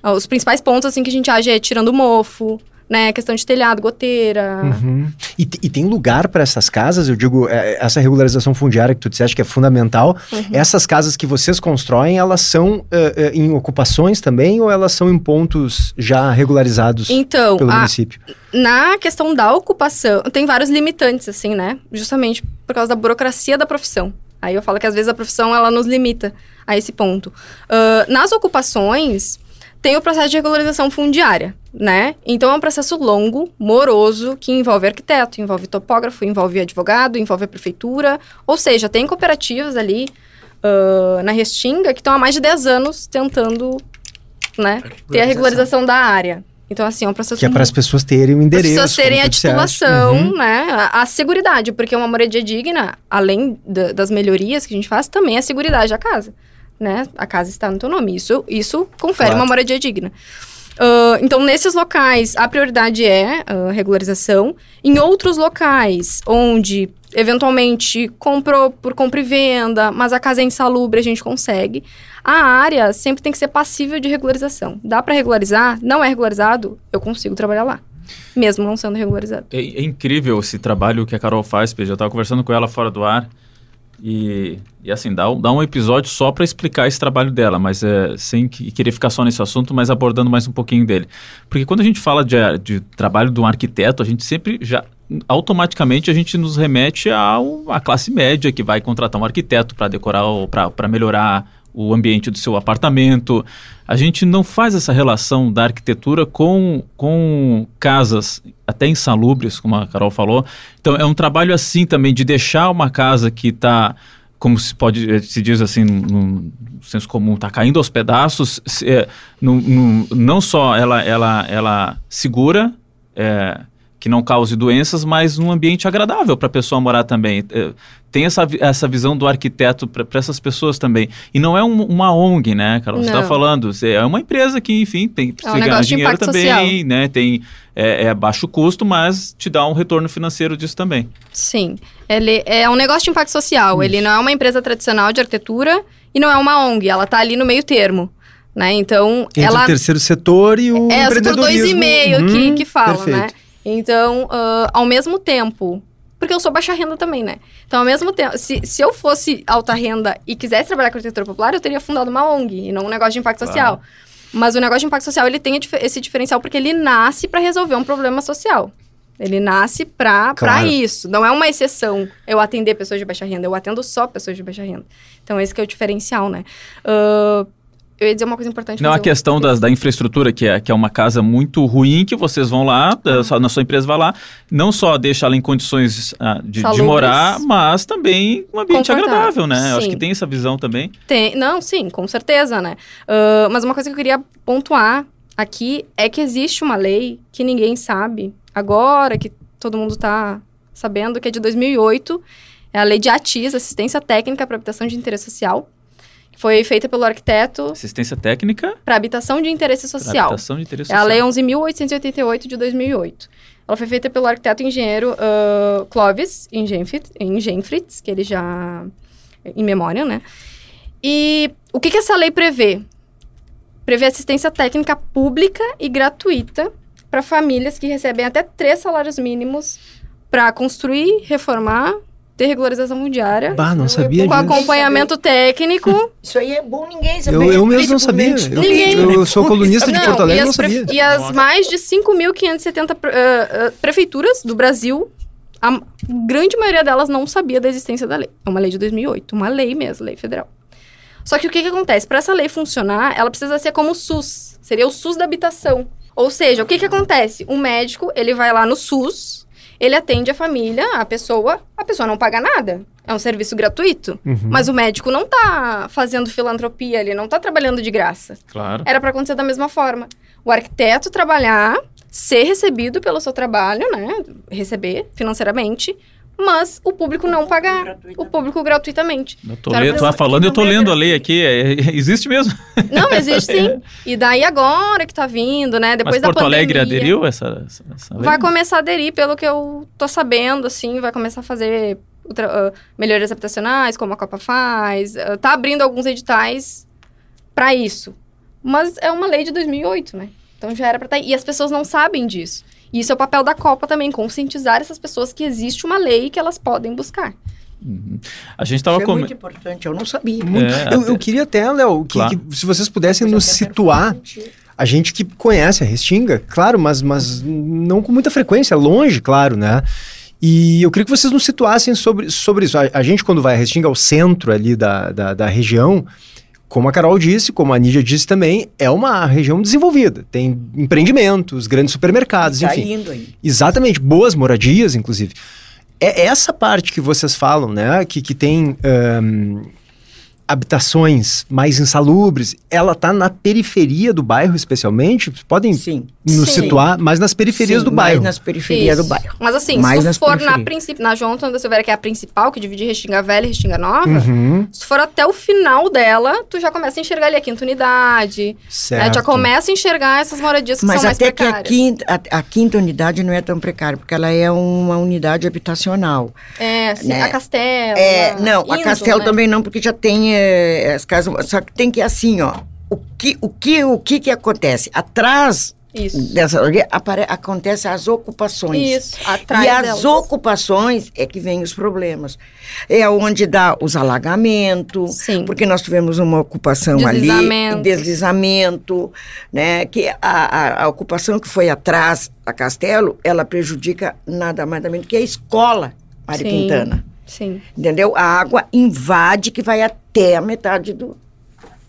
Ah, Os principais pontos, assim, que a gente age é tirando o mofo, né? Questão de telhado, goteira. Uhum. E, e tem lugar para essas casas? Eu digo, é, essa regularização fundiária que tu disseste que é fundamental. Uhum. Essas casas que vocês constroem, elas são é, é, em ocupações também ou elas são em pontos já regularizados Então, pelo a- município? na questão da ocupação, tem vários limitantes, assim, né? Justamente por causa da burocracia da profissão. Aí eu falo que às vezes a profissão ela nos limita a esse ponto. Ah, nas ocupações, tem o processo de regularização fundiária, né? Então é um processo longo, moroso, que envolve arquiteto, envolve topógrafo, envolve advogado, envolve a prefeitura. Ou seja, tem cooperativas ali ah, na Restinga que estão há mais de 10 anos tentando, né, ter a regularização da área. Então, assim, é um processo Que é para as pessoas terem o as endereço. pessoas terem a titulação, Uhum. né? A, a seguridade, porque uma moradia digna, além da- das melhorias que a gente faz, também é a seguridade da casa, né? A casa está no teu nome. Isso, isso confere Claro. uma moradia digna. Ah, então, nesses locais, a prioridade é a regularização. Em outros locais, onde eventualmente comprou por compra e venda, mas a casa é insalubre, a gente consegue. A área sempre tem que ser passível de regularização. Dá para regularizar? Não é regularizado? Eu consigo trabalhar lá. Mesmo não sendo regularizado. É, é incrível esse trabalho que a Carol faz, PJ. Eu estava conversando com ela fora do ar. E, e assim, dá, um- dá um episódio só para explicar esse trabalho dela, mas é, sem que- querer ficar só nesse assunto, mas abordando mais um pouquinho dele. Porque quando a gente fala de, de trabalho de um arquiteto, a gente sempre já automaticamente a gente nos remete à classe média que vai contratar um arquiteto para decorar ou para melhorar o ambiente do seu apartamento. A gente não faz essa relação da arquitetura com, com casas até insalubres, como a Carol falou. Então é um trabalho assim também de deixar uma casa que está como se pode eh, se diz assim no, senso comum está caindo aos pedaços se, eh, no- no- não só ela ela ela segura eh, que não cause doenças, mas um ambiente agradável para a pessoa morar também. Eh, tem essa, essa visão do arquiteto para essas pessoas também. E não é um- uma ONG, né, Carol? Você está falando. você- É uma empresa que, enfim, tem negócio de dinheiro também, social. né? Tem é, é baixo custo, mas te dá um retorno financeiro disso também. Sim. Ele é um negócio de impacto social. Ele não é uma empresa tradicional de arquitetura e não é uma ONG. Ela tá ali no meio termo. Né? Então, Entre ela. o terceiro setor e o É, o setor dois e empreendedorismo. meio que, Uhum, que fala, perfeito. né? Então, ah, ao mesmo tempo. Porque eu sou baixa renda também, né? Então, ao mesmo tempo, se, se eu fosse alta renda e quisesse trabalhar com arquitetura popular, eu teria fundado uma ONG e não um negócio de impacto Claro. social. Mas o negócio de impacto social, ele tem esse diferencial porque ele nasce para resolver um problema social. Ele nasce para Claro. isso. Não é uma exceção eu atender pessoas de baixa renda. Eu atendo só pessoas de baixa renda. Então, esse que é o diferencial, né? Ah, eu ia dizer uma coisa importante. Não, a eu- questão das- da infraestrutura, que é, que é uma casa muito ruim, que vocês vão lá, sua- na sua empresa vai lá, não só deixa ela em condições ah, de, de morar, mas também um ambiente agradável, né? Eu acho que tem essa visão também. Tem, não, sim, com certeza, né? Ah, mas uma coisa que eu queria pontuar aqui é que existe uma lei que ninguém sabe agora, que todo mundo está sabendo, que é de 2008. É a lei de ATIS, Assistência Técnica para Habitação de Interesse Social. Foi feita pelo arquiteto Assistência técnica, para habitação de interesse social. adaptação de interesse É a social. Lei 11.888 de 2008. Ela foi feita pelo arquiteto engenheiro ah, Clovis Engenfritz, que ele já... em memória, né? E o que, que essa lei prevê? Prevê assistência técnica pública e gratuita para famílias que recebem até três salários mínimos para construir, reformar, ter regularização fundiária, Bah, não sabia com disso. acompanhamento técnico. Isso aí é bom ninguém saber. Eu, eu mesmo não sabia. Eu, Ninguém. eu sou colunista de Não, Porto Alegre e não sabia. e as mais de 5.570 pre- ah, ah, prefeituras do Brasil, a grande maioria delas não sabia da existência da lei. É uma lei de 2008, uma lei mesmo, lei federal. Só que o que, que acontece? Para essa lei funcionar, ela precisa ser como o SUS. Seria o SUS da habitação. Ou seja, o que, que acontece? O médico, ele vai lá no SUS, ele atende a família, a pessoa, a pessoa não paga nada. É um serviço gratuito. Uhum. Mas o médico não tá fazendo filantropia, ele não tá trabalhando de graça. Claro. Era para acontecer da mesma forma. O arquiteto trabalhar, ser recebido pelo seu trabalho, né? Receber financeiramente, mas o público não pagar. O público gratuitamente. Eu tô lendo, tu vai aqui falando e eu tô não lendo a lei aqui. é- é- existe mesmo. Não, existe sim. E daí agora que tá vindo, né? Depois Mas da Porto Alegre pandemia, aderiu essa, essa, essa lei? Vai começar a aderir, pelo que eu tô sabendo, assim, vai começar a fazer outra- ah, melhorias habitacionais, como a Copa faz. ah, tá abrindo alguns editais para isso. Mas é uma lei de 2008, né? Então já era pra estar. E as pessoas não sabem disso. E isso é o papel da Copa também, conscientizar essas pessoas que existe uma lei que elas podem buscar. Uhum. A gente tava Isso é com... muito importante, eu não sabia. Muito. É, eu, até- eu queria até, Léo, que, Claro. que se vocês pudessem nos situar, a gente que conhece a Restinga, claro, mas, mas não com muita frequência, longe, claro, né? E eu queria que vocês nos situassem sobre, sobre isso. A, a gente, quando vai a Restinga, ao centro ali da, da, da região, como a Carol disse, como a Nídia disse também, é uma região desenvolvida. Tem empreendimentos, grandes supermercados, Tá enfim. indo aí. Exatamente, boas moradias, inclusive. É essa parte que vocês falam, né? Que, que tem ahn, habitações mais insalubres, ela tá na periferia do bairro, especialmente? Vocês podem Sim. nos Sim. situar mais nas periferias Sim, do mais bairro. nas periferias do Isso. bairro. Mas assim, Mais se tu for na, princip... na João Antônio da Silveira, que é a principal, que divide Restinga Velha e Restinga Nova, Uhum, se tu for até o final dela, tu já começa a enxergar ali a quinta unidade, né? certo. Já começa a enxergar essas moradias que Mas são mais até que a precárias. quinta, a, a quinta unidade não é tão precária, porque ela é uma unidade habitacional. É, sim, né? a Castelo. É, não, a Castelo né? também não, porque já tem é, as casas. Só que tem que assim, ó. O que, o que, o que, que acontece? Atrás Isso. dessa apare, acontece as ocupações. Isso, atrás e as delas. ocupações é que vem os problemas. É onde dá os alagamentos, Sim. porque nós tivemos uma ocupação ali, Deslizamentos. deslizamento, né? Que a, a, a ocupação que foi atrás da Castelo, ela prejudica nada mais nada menos que a escola Mário Sim. Quintana. Sim. Entendeu? A água invade que vai até a metade do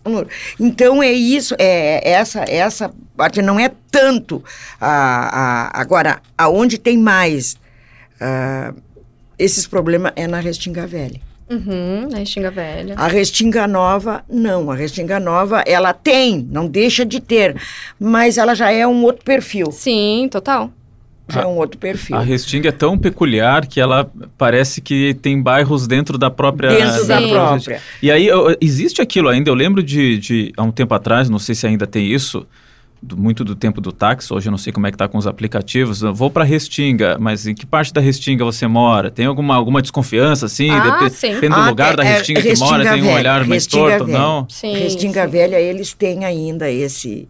muro. Então é isso, é essa essa parte não é tanto a, a agora aonde tem mais ah, esses problemas é na Restinga Velha. Uhum, na Restinga Velha. A Restinga Nova, não. A Restinga Nova, ela tem, não deixa de ter, mas ela já é um outro perfil. Sim, total. Já é um outro perfil. A Restinga é tão peculiar que ela parece que tem bairros dentro da própria... Dentro da Sim. própria. E aí, existe aquilo ainda, eu lembro de, de, há um tempo atrás, não sei se ainda tem isso, do- muito do tempo do táxi, hoje eu não sei como é que tá com os aplicativos, eu vou para Restinga, mas em que parte da Restinga você mora? Tem alguma, alguma desconfiança, assim? Ah, Depe- sim. Depende do Ah, lugar é- da é Restinga que Restinga mora, tem um Velha, olhar mais Restinga torto, Velha. não? Sim. Restinga sim. Velha, eles têm ainda esse,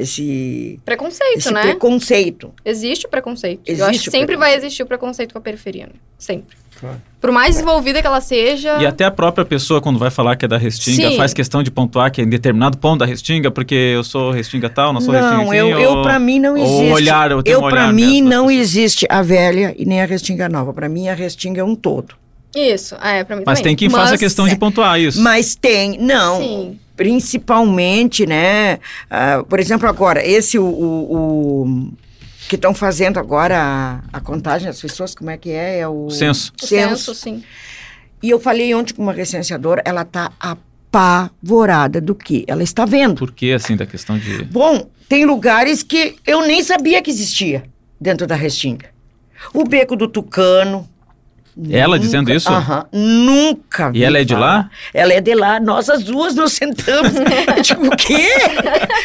esse, Preconceito, esse né? existe Existe o preconceito. Eu Existe acho que sempre vai preconceito. existir o preconceito com a periferia, né? Sempre. Claro. Por mais desenvolvida que ela seja. E até a própria pessoa, quando vai falar que é da Restinga, Sim. faz questão de pontuar que é em determinado ponto da Restinga, porque eu sou Restinga tal, não sou Restinga Não, assim, eu, ou, eu para mim não ou existe. olhar, eu tenho eu um para olhar mim não pessoas. existe a velha e nem a restinga nova. Para mim a restinga é um todo. Isso, é, pra mim Mas também. tem quem faça Mas- questão de pontuar isso. Mas tem, não. Sim. Principalmente, né? ah, por exemplo, agora, esse o, o- o- que estão fazendo agora a, a contagem das pessoas, como é que é? É o Censo. O censo. censo, sim. E eu falei ontem com uma recenseadora, ela está apavorada do que ela está vendo. Por que, assim, da questão de... Bom, tem lugares que eu nem sabia que existia dentro da Restinga. O Beco do Tucano. Ela Nunca- dizendo isso? Aham, nunca vi E ela é de falar. lá? Ela é de lá, nós as duas nos sentamos. Eu digo, o quê?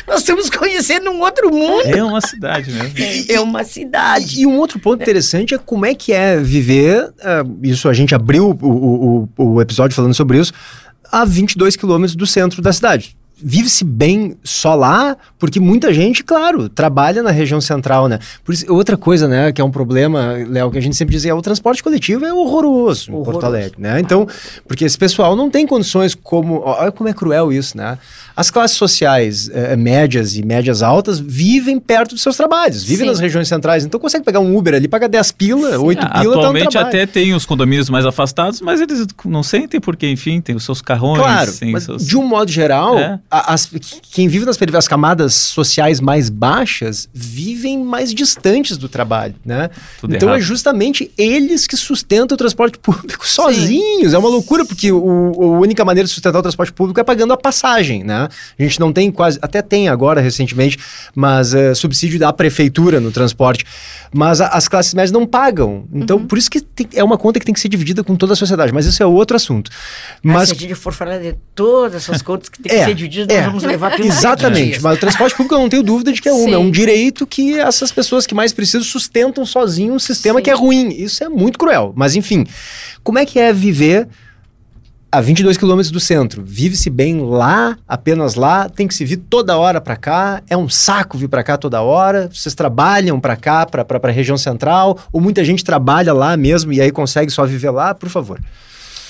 Nós estamos conhecendo um outro mundo. É uma cidade mesmo. É uma cidade. E um outro ponto interessante é como é que é viver, ah, isso a gente abriu o, o, o- o episódio falando sobre isso, a 22 quilômetros do centro da cidade. Vive-se bem só lá, porque muita gente, claro, trabalha na região central, né? Por isso, outra coisa, né, que é um problema, Léo, que a gente sempre diz, é o transporte coletivo é horroroso, em Porto Horroroso. Alegre, né? Então, porque esse pessoal não tem condições como... Olha como é cruel isso, né? As classes sociais eh, médias e médias altas vivem perto dos seus trabalhos, vivem Sim. nas regiões centrais. Então consegue pegar um Uber ali, paga 10 pila, 8 Ah, pila, tá Atualmente trabalho. até tem os condomínios mais afastados, mas eles não sentem porque, enfim, tem os seus carrões. Claro, mas seus... de um modo geral, É. as- quem vive nas as camadas sociais mais baixas, vivem mais distantes do trabalho, né? Tudo então errado. é justamente eles que sustentam o transporte público sozinhos. É uma loucura, porque o, a única maneira de sustentar o transporte público é pagando a passagem, né? A gente não tem quase, até tem agora recentemente, mas é, subsídio da prefeitura no transporte. Mas a- as classes médias não pagam. Então, Uhum. por isso que tem- é uma conta que tem que ser dividida com toda a sociedade. Mas isso é outro assunto. Mas Mas se a gente for falar de todas essas contas que tem que É, ser divididas, é. nós vamos levar pelo Exatamente, mas o transporte público eu não tenho dúvida de que é um, Sim. é um direito que essas pessoas que mais precisam sustentam sozinho um sistema Sim. que é ruim. Isso é muito cruel. Mas enfim, como é que é viver a 22 quilômetros do centro? Vive-se bem lá, apenas lá, tem que se vir toda hora pra cá, é um saco vir pra cá toda hora, vocês trabalham pra cá, pra, pra, pra região central, ou muita gente trabalha lá mesmo e aí consegue só viver lá, por favor.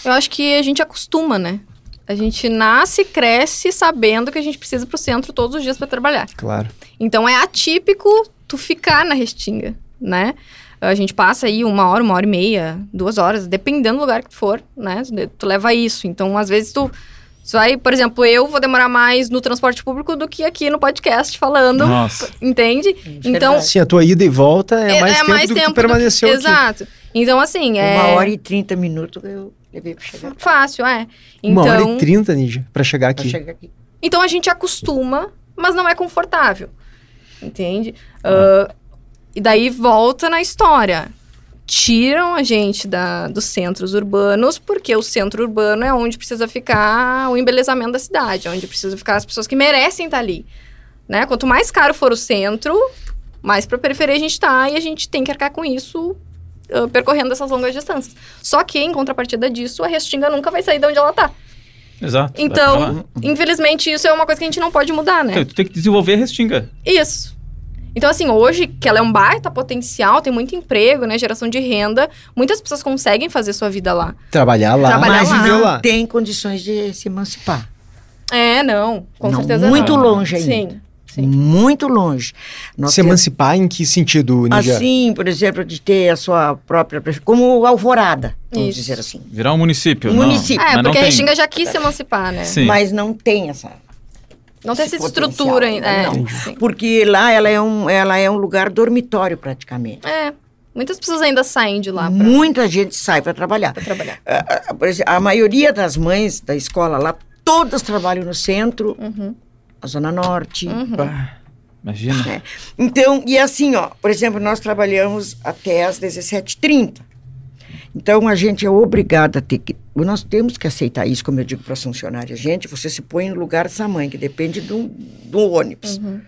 Eu acho que a gente acostuma, né? A gente nasce e cresce sabendo que a gente precisa ir pro centro todos os dias para trabalhar. Claro. Então é atípico tu ficar na restinga, né? A gente passa aí uma hora, uma hora e meia, duas horas, dependendo do lugar que for, né? Tu leva isso. Então, às vezes, tu, tu vai, por exemplo, eu vou demorar mais no transporte público do que aqui no podcast falando, Nossa. entende? Então, verdade. Sim, a tua ida e volta é, mais tempo do que tu do- permaneceu aqui. Exato. Então, assim, é Uma hora e trinta minutos eu levei para chegar, fácil, é. Uma Então, hora e trinta, Nídia, pra chegar pra aqui. chegar aqui. Então a gente acostuma, mas não é confortável. Entende? Ah, e daí volta na história. Tiram a gente da, dos centros urbanos, porque o centro urbano é onde precisa ficar o embelezamento da cidade, onde precisa ficar as pessoas que merecem estar ali. Né? Quanto mais caro for o centro, mais para periferia a gente tá e a gente tem que arcar com isso ah, percorrendo essas longas distâncias. Só que, em contrapartida disso, a Restinga nunca vai sair de onde ela tá. Exato. Então, infelizmente, isso é uma coisa que a gente não pode mudar, né? Então, tu tem que desenvolver a restinga. Isso. Então, assim, hoje, que ela é um baita potencial, tem muito emprego, né? Geração de renda, muitas pessoas conseguem fazer sua vida lá. Trabalhar lá, Trabalhar mas lá. não lá. tem condições de se emancipar. É, não, com Não, certeza muito não. longe ainda. Sim, sim. Muito longe. Nós Se temos- emancipar em que sentido, Nídia? Assim, por exemplo, de ter a sua própria como Alvorada, vamos Isso. dizer assim. Virar um município. Um não. município. É, Mas não porque a. Restinga já quis se emancipar, né? Sim. Mas não tem essa. Não tem essa estrutura ainda. É, não. sim. Porque lá ela é um, ela é um lugar dormitório praticamente. É, muitas pessoas ainda saem de lá pra, Muita gente sai para trabalhar. pra trabalhar. A, a- por exemplo, a maioria das mães da escola lá, todas trabalham no centro, Uhum. Na Zona Norte. Uhum. Pá, Imagina. Então, e assim, ó, por exemplo, nós trabalhamos até às 17h30. Então, a gente é obrigado a ter que. Nós temos que aceitar isso, como eu digo para as funcionárias. Gente, você se põe no lugar dessa mãe, que depende do, do ônibus. Uhum.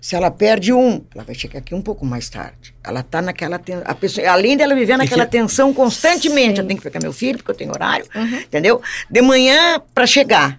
Se ela perde um, ela vai chegar aqui um pouco mais tarde. Ela está naquela ten- a pessoa, além dela viver naquela tensão constantemente, Sim. eu tenho que pegar meu filho porque eu tenho horário, Uhum. entendeu? De manhã para chegar.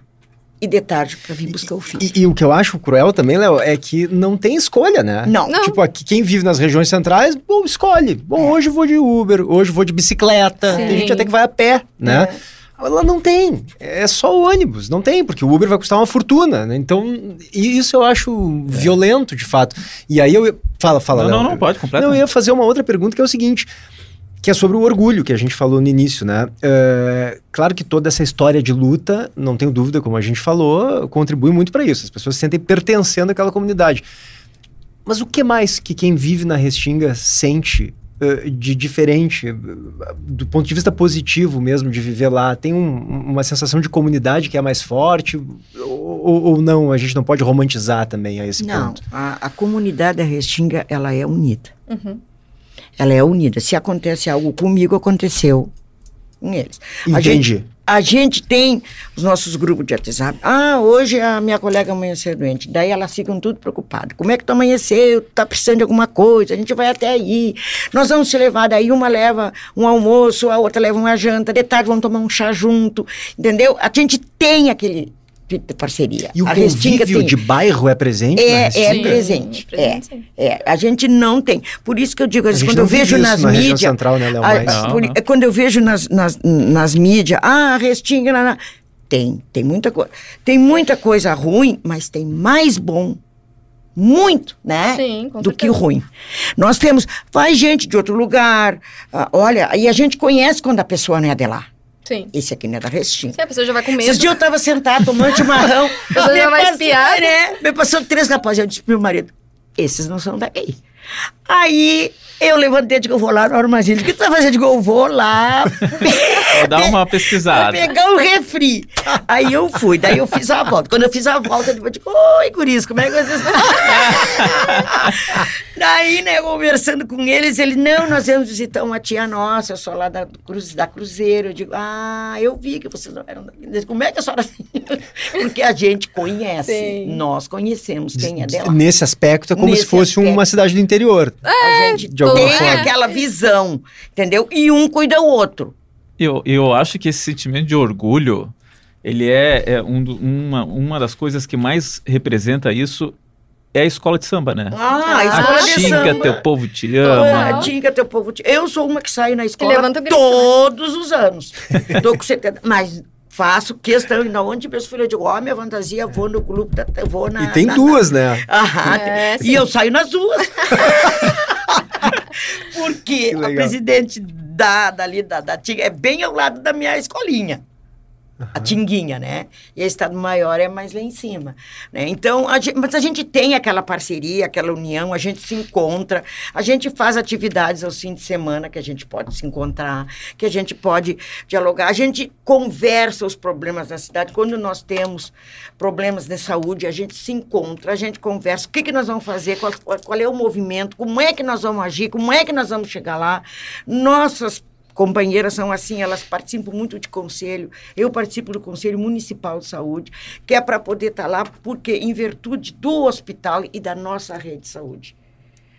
E de tarde para vir buscar o filho. E, e, o que eu acho cruel também, Léo, é que não tem escolha, né? Não. não. Tipo, aqui, quem vive nas regiões centrais, bom, escolhe. Bom, é. hoje vou de Uber, hoje vou de bicicleta. Sim. Tem gente até que vai a pé, né? É. Ela não tem, é só o ônibus, não tem, porque o Uber vai custar uma fortuna, né? Então, isso eu acho é. violento, de fato. E aí eu. Fala, fala, Não, Léo. não, não, pode, completamente. Não, eu ia fazer uma outra pergunta que é o seguinte que é sobre o orgulho que a gente falou no início, né? É, claro que toda essa história de luta, não tenho dúvida, como a gente falou, contribui muito para isso. As pessoas se sentem pertencendo àquela comunidade. Mas o que mais que quem vive na Restinga sente uh, de diferente, do ponto de vista positivo mesmo, de viver lá? Tem um, uma sensação de comunidade que é mais forte? Ou, ou, não? A gente não pode romantizar também a esse não, ponto? Não, a, a, comunidade da Restinga, ela é unida. Uhum ela é unida. Se acontece algo comigo, aconteceu com eles. Entendi. A gente, a gente tem os nossos grupos de WhatsApp. Ah, hoje a minha colega amanheceu doente. Daí elas ficam tudo preocupadas. Como é que tu amanheceu? Tá precisando de alguma coisa? A gente vai até aí. Nós vamos te levar. Daí uma leva um almoço, a outra leva uma janta. De tarde vamos tomar um chá junto. Entendeu? A gente tem aquele parceria. E o a convívio tem... de bairro é presente? É, é presente. É, é, a gente não tem. Por isso que eu digo, quando eu vejo nas na mídias. Central, né, Léo, quando eu vejo nas, nas, nas mídias, ah, Restinga. Tem, tem muita coisa. Tem muita coisa ruim, mas tem mais bom muito, né? Sim, do certeza. que ruim. Nós temos, vai gente de outro lugar, uh, olha, e a gente conhece quando a pessoa não é de lá. Sim. Esse aqui não é da Restinga. Sim, a pessoa já vai com medo. Esses dias eu tava sentado tomando chimarrão. a pessoa já vai espiar. Né? Me passou três rapazes. Eu disse pro meu marido, esses não são daí. Aí eu levantei de que eu vou lá no armazém. O que tu tá fazendo? Eu vou lá. Vou dar uma pesquisada. Vou pegar um refri. Aí eu fui, daí eu fiz a volta. Quando eu fiz a volta, eu digo, oi, guris, como é que vocês estão? Daí, né, conversando com eles, ele, não, nós vamos visitar uma tia nossa, eu sou lá da, Cruz, da Cruzeiro. Eu digo, ah, eu vi que vocês não eram daqui. Como é que a senhora... Porque a gente conhece, Sim. nós conhecemos quem é dela. Nesse aspecto, é como Nesse se fosse aspecto. uma cidade do interior. É, a gente de tem forma. aquela visão, entendeu? E um cuida do outro. Eu, eu acho que esse sentimento de orgulho, ele é, é um, uma, uma das coisas que mais representa isso é a escola de samba, né? Ah, a escola a de samba. teu povo te ama. Ah, tinga, teu povo te Eu sou uma que saio na escola todos os anos. Tô com 70... Mas faço questão, ainda onde meus filhos, eu digo, ó, oh, minha fantasia, vou no clube, da, vou na... E tem na, duas, na... né? Aham, é, e eu saio nas duas. Porque a presidente da, dali, da, da Tinga é bem ao lado da minha escolinha. Uhum. A Tinguinha, né? E a Estado Maior é mais lá em cima. Né? Então, a gente, mas a gente tem aquela parceria, aquela união, a gente se encontra, a gente faz atividades aos fins de semana que a gente pode se encontrar, que a gente pode dialogar, a gente conversa os problemas da cidade. Quando nós temos problemas de saúde, a gente se encontra, a gente conversa, o que, que nós vamos fazer, qual, qual é o movimento, como é que nós vamos agir, como é que nós vamos chegar lá. Nossas companheiras são assim, elas participam muito de conselho. Eu participo do Conselho Municipal de Saúde, que é para poder estar tá lá, porque em virtude do hospital e da nossa rede de saúde.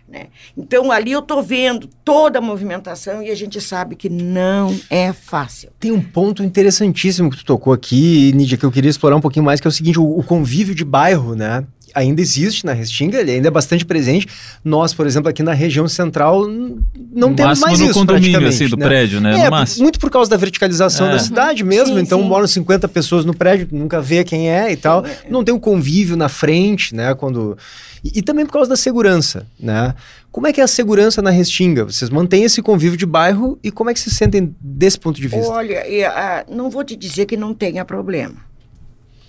Né? Então, ali eu estou vendo toda a movimentação e a gente sabe que não é fácil. Tem um ponto interessantíssimo que tu tocou aqui, Nídia, que eu queria explorar um pouquinho mais, que é o seguinte, o, o convívio de bairro, né? Ainda existe na Restinga, ele ainda é bastante presente. Nós, por exemplo, aqui na região central, não no temos mais no isso condomínio, assim, do né? prédio, né? É, muito por causa da verticalização é. da cidade mesmo. Sim, então, sim. moram 50 pessoas no prédio, nunca vê quem é e tal. É. Não tem o convívio na frente, né? Quando... E, e, também por causa da segurança, né? Como é que é a segurança na Restinga? Vocês mantêm esse convívio de bairro e como é que se sentem desse ponto de vista? Olha, eu, uh, não vou te dizer que não tenha problema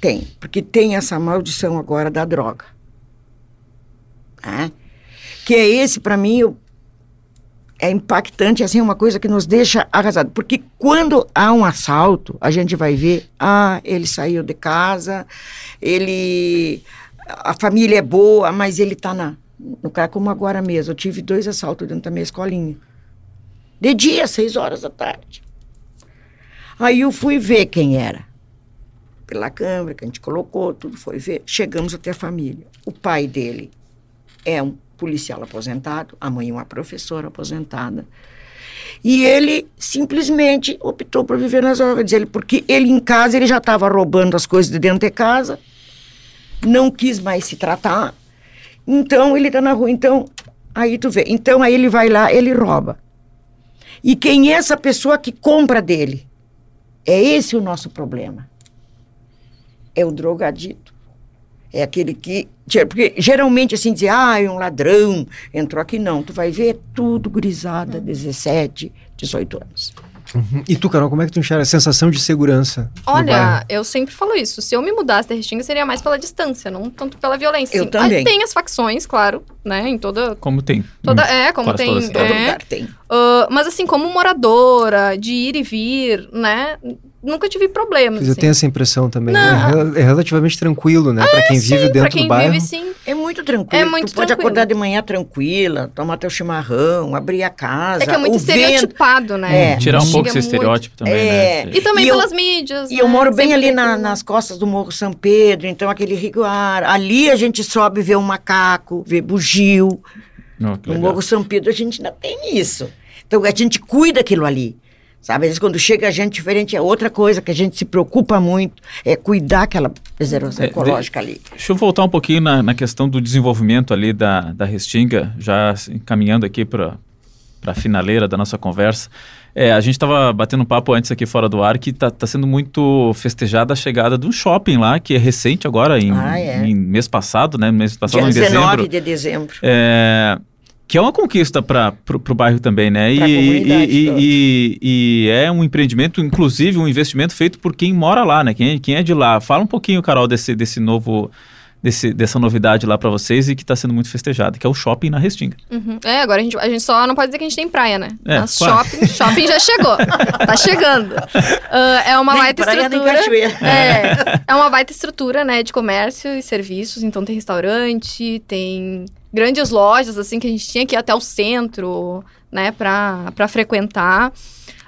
tem, porque tem essa maldição agora da droga. Né? Que é esse, para mim, eu, é impactante, assim, uma coisa que nos deixa arrasado. Porque quando há um assalto, a gente vai ver, ah, ele saiu de casa, ele... A família é boa, mas ele está na... No cara, como agora mesmo, eu tive dois assaltos dentro da minha escolinha. De dia, seis horas da tarde. Aí eu fui ver quem era pela câmera, que a gente colocou, tudo foi ver. Chegamos até a família. O pai dele é um policial aposentado, a mãe uma professora aposentada. E ele simplesmente optou por viver nas drogas. Ele, porque ele em casa, ele já estava roubando as coisas de dentro de casa, não quis mais se tratar. Então, ele está na rua. Então, aí tu vê. Então, aí ele vai lá, ele rouba. E quem é essa pessoa que compra dele? É esse o nosso problema. É o drogadito. É aquele que. Porque geralmente assim dizer, ah, é um ladrão, entrou aqui. Não, tu vai ver é tudo grisada, 17, 18 anos. Uhum. E tu, Carol, como é que tu enxerga a sensação de segurança? Olha, eu sempre falo isso. Se eu me mudasse da Restinga, seria mais pela distância, não tanto pela violência. Eu também. Tem as facções, claro, né? Em toda. Como tem. toda Hum, é, como quase tem. toda Todo cidade. é. lugar tem. Ah, mas assim, como moradora, de ir e vir, né? Nunca tive problemas. Eu assim. tenho essa impressão também. Não. É, é relativamente tranquilo, né? pra quem vive Sim, dentro pra quem do bairro. vive, sim. É muito tranquilo. É muito tu pode tranquilo. acordar de manhã tranquila, tomar teu chimarrão, abrir a casa. É que é muito o vento. estereotipado, né? É. Tirar um pouco esse muito- estereótipo também, É. né? E também E eu- pelas mídias. E eu né? moro bem Sempre ali na- nas costas do Morro São Pedro, então aquele riguar. Ali a gente sobe vê um macaco, vê bugio. Oh, No legal. Morro São Pedro a gente ainda tem isso. Então a gente cuida aquilo ali. Sabe, às vezes quando chega a gente diferente é outra coisa que a gente se preocupa muito, é cuidar aquela preservação É, de- ecológica ali. Deixa eu voltar um pouquinho na, na questão do desenvolvimento ali da, da Restinga, já assim, caminhando aqui para a finaleira da nossa conversa. É, a gente estava batendo um papo antes aqui fora do ar que está sendo muito festejada a chegada de um shopping lá, que é recente agora, em, Ah, é. em mês passado, né? Mês passado, Dia em 19 dezembro. de dezembro. É, que é uma conquista para o bairro também, né? E, e, e, e é um empreendimento, inclusive um investimento feito por quem mora lá, né? Quem, quem é de lá. Fala um pouquinho, Carol, desse, desse novo, desse, dessa novidade lá para vocês e que está sendo muito festejada, que é o shopping na Restinga. Uhum. É, agora a gente, a gente só não pode dizer que a gente tem praia, né? É, Mas claro. shopping, shopping já chegou. tá chegando. Ah, é uma Nem baita praia, estrutura. É, é uma baita estrutura, né, de comércio e serviços. Então tem restaurante, tem grandes lojas, assim, que a gente tinha que ir até o centro, né, pra frequentar.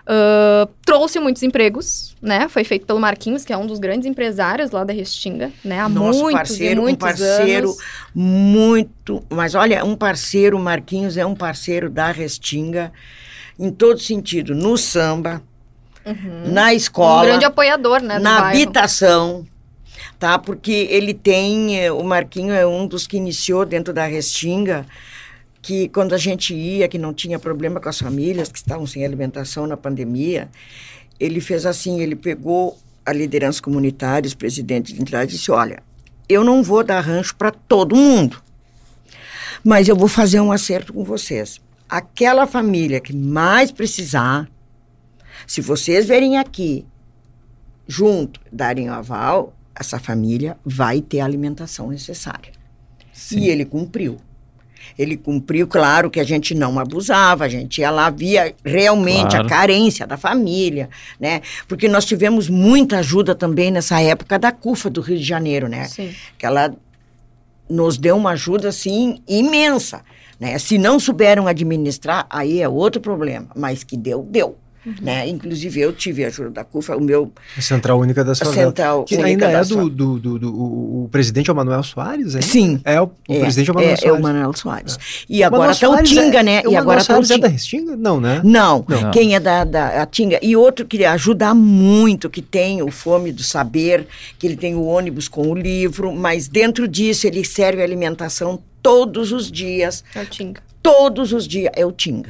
Ah, trouxe muitos empregos, né? Foi feito pelo Marquinhos, que é um dos grandes empresários lá da Restinga, né? Há Nosso muitos parceiro, e um muitos parceiro anos. muito. Mas olha, um parceiro, o Marquinhos é um parceiro da Restinga em todo sentido, no samba, na Um escola, grande apoiador, né, na bairro. habitação, tá? Porque ele tem, eh, o Marquinho é um dos que iniciou dentro da Restinga, que quando a gente ia, que não tinha problema com as famílias que estavam sem alimentação na pandemia, ele fez assim, ele pegou a liderança comunitária, os presidentes de entidade e disse, olha, eu não vou dar rancho para todo mundo, mas eu vou fazer um acerto com vocês. Aquela família que mais precisar, se vocês verem aqui junto, darem o aval, essa família vai ter a alimentação necessária. E ele cumpriu. Ele cumpriu, claro que a gente não abusava, a gente ia lá, via realmente Claro. a carência da família, né? Porque nós tivemos muita ajuda também nessa época da CUFA do Rio de Janeiro, né? Sim. que ela nos deu uma ajuda assim imensa, né? Se não souberam administrar, aí é outro problema, mas que deu, deu, né? Inclusive eu tive a ajuda da CUFA, o meu A Central Única das a Favelas. central Que única ainda da é do, do, do, do- o, presidente é o Manuel Soares, hein? Sim. É, o, o presidente é o Manuel é, é Soares. o Manuel Soares. E agora está o Tinga, é- né? O E Manuel agora está o Soares é da Tinga. Restinga? Não, né? Não, Não. quem é da, da a Tinga. E outro que ajuda muito, que tem o Fome do Saber, que ele tem o ônibus com o livro, mas dentro disso ele serve alimentação todos os dias, É o Tinga. todos os dias, é o Tinga.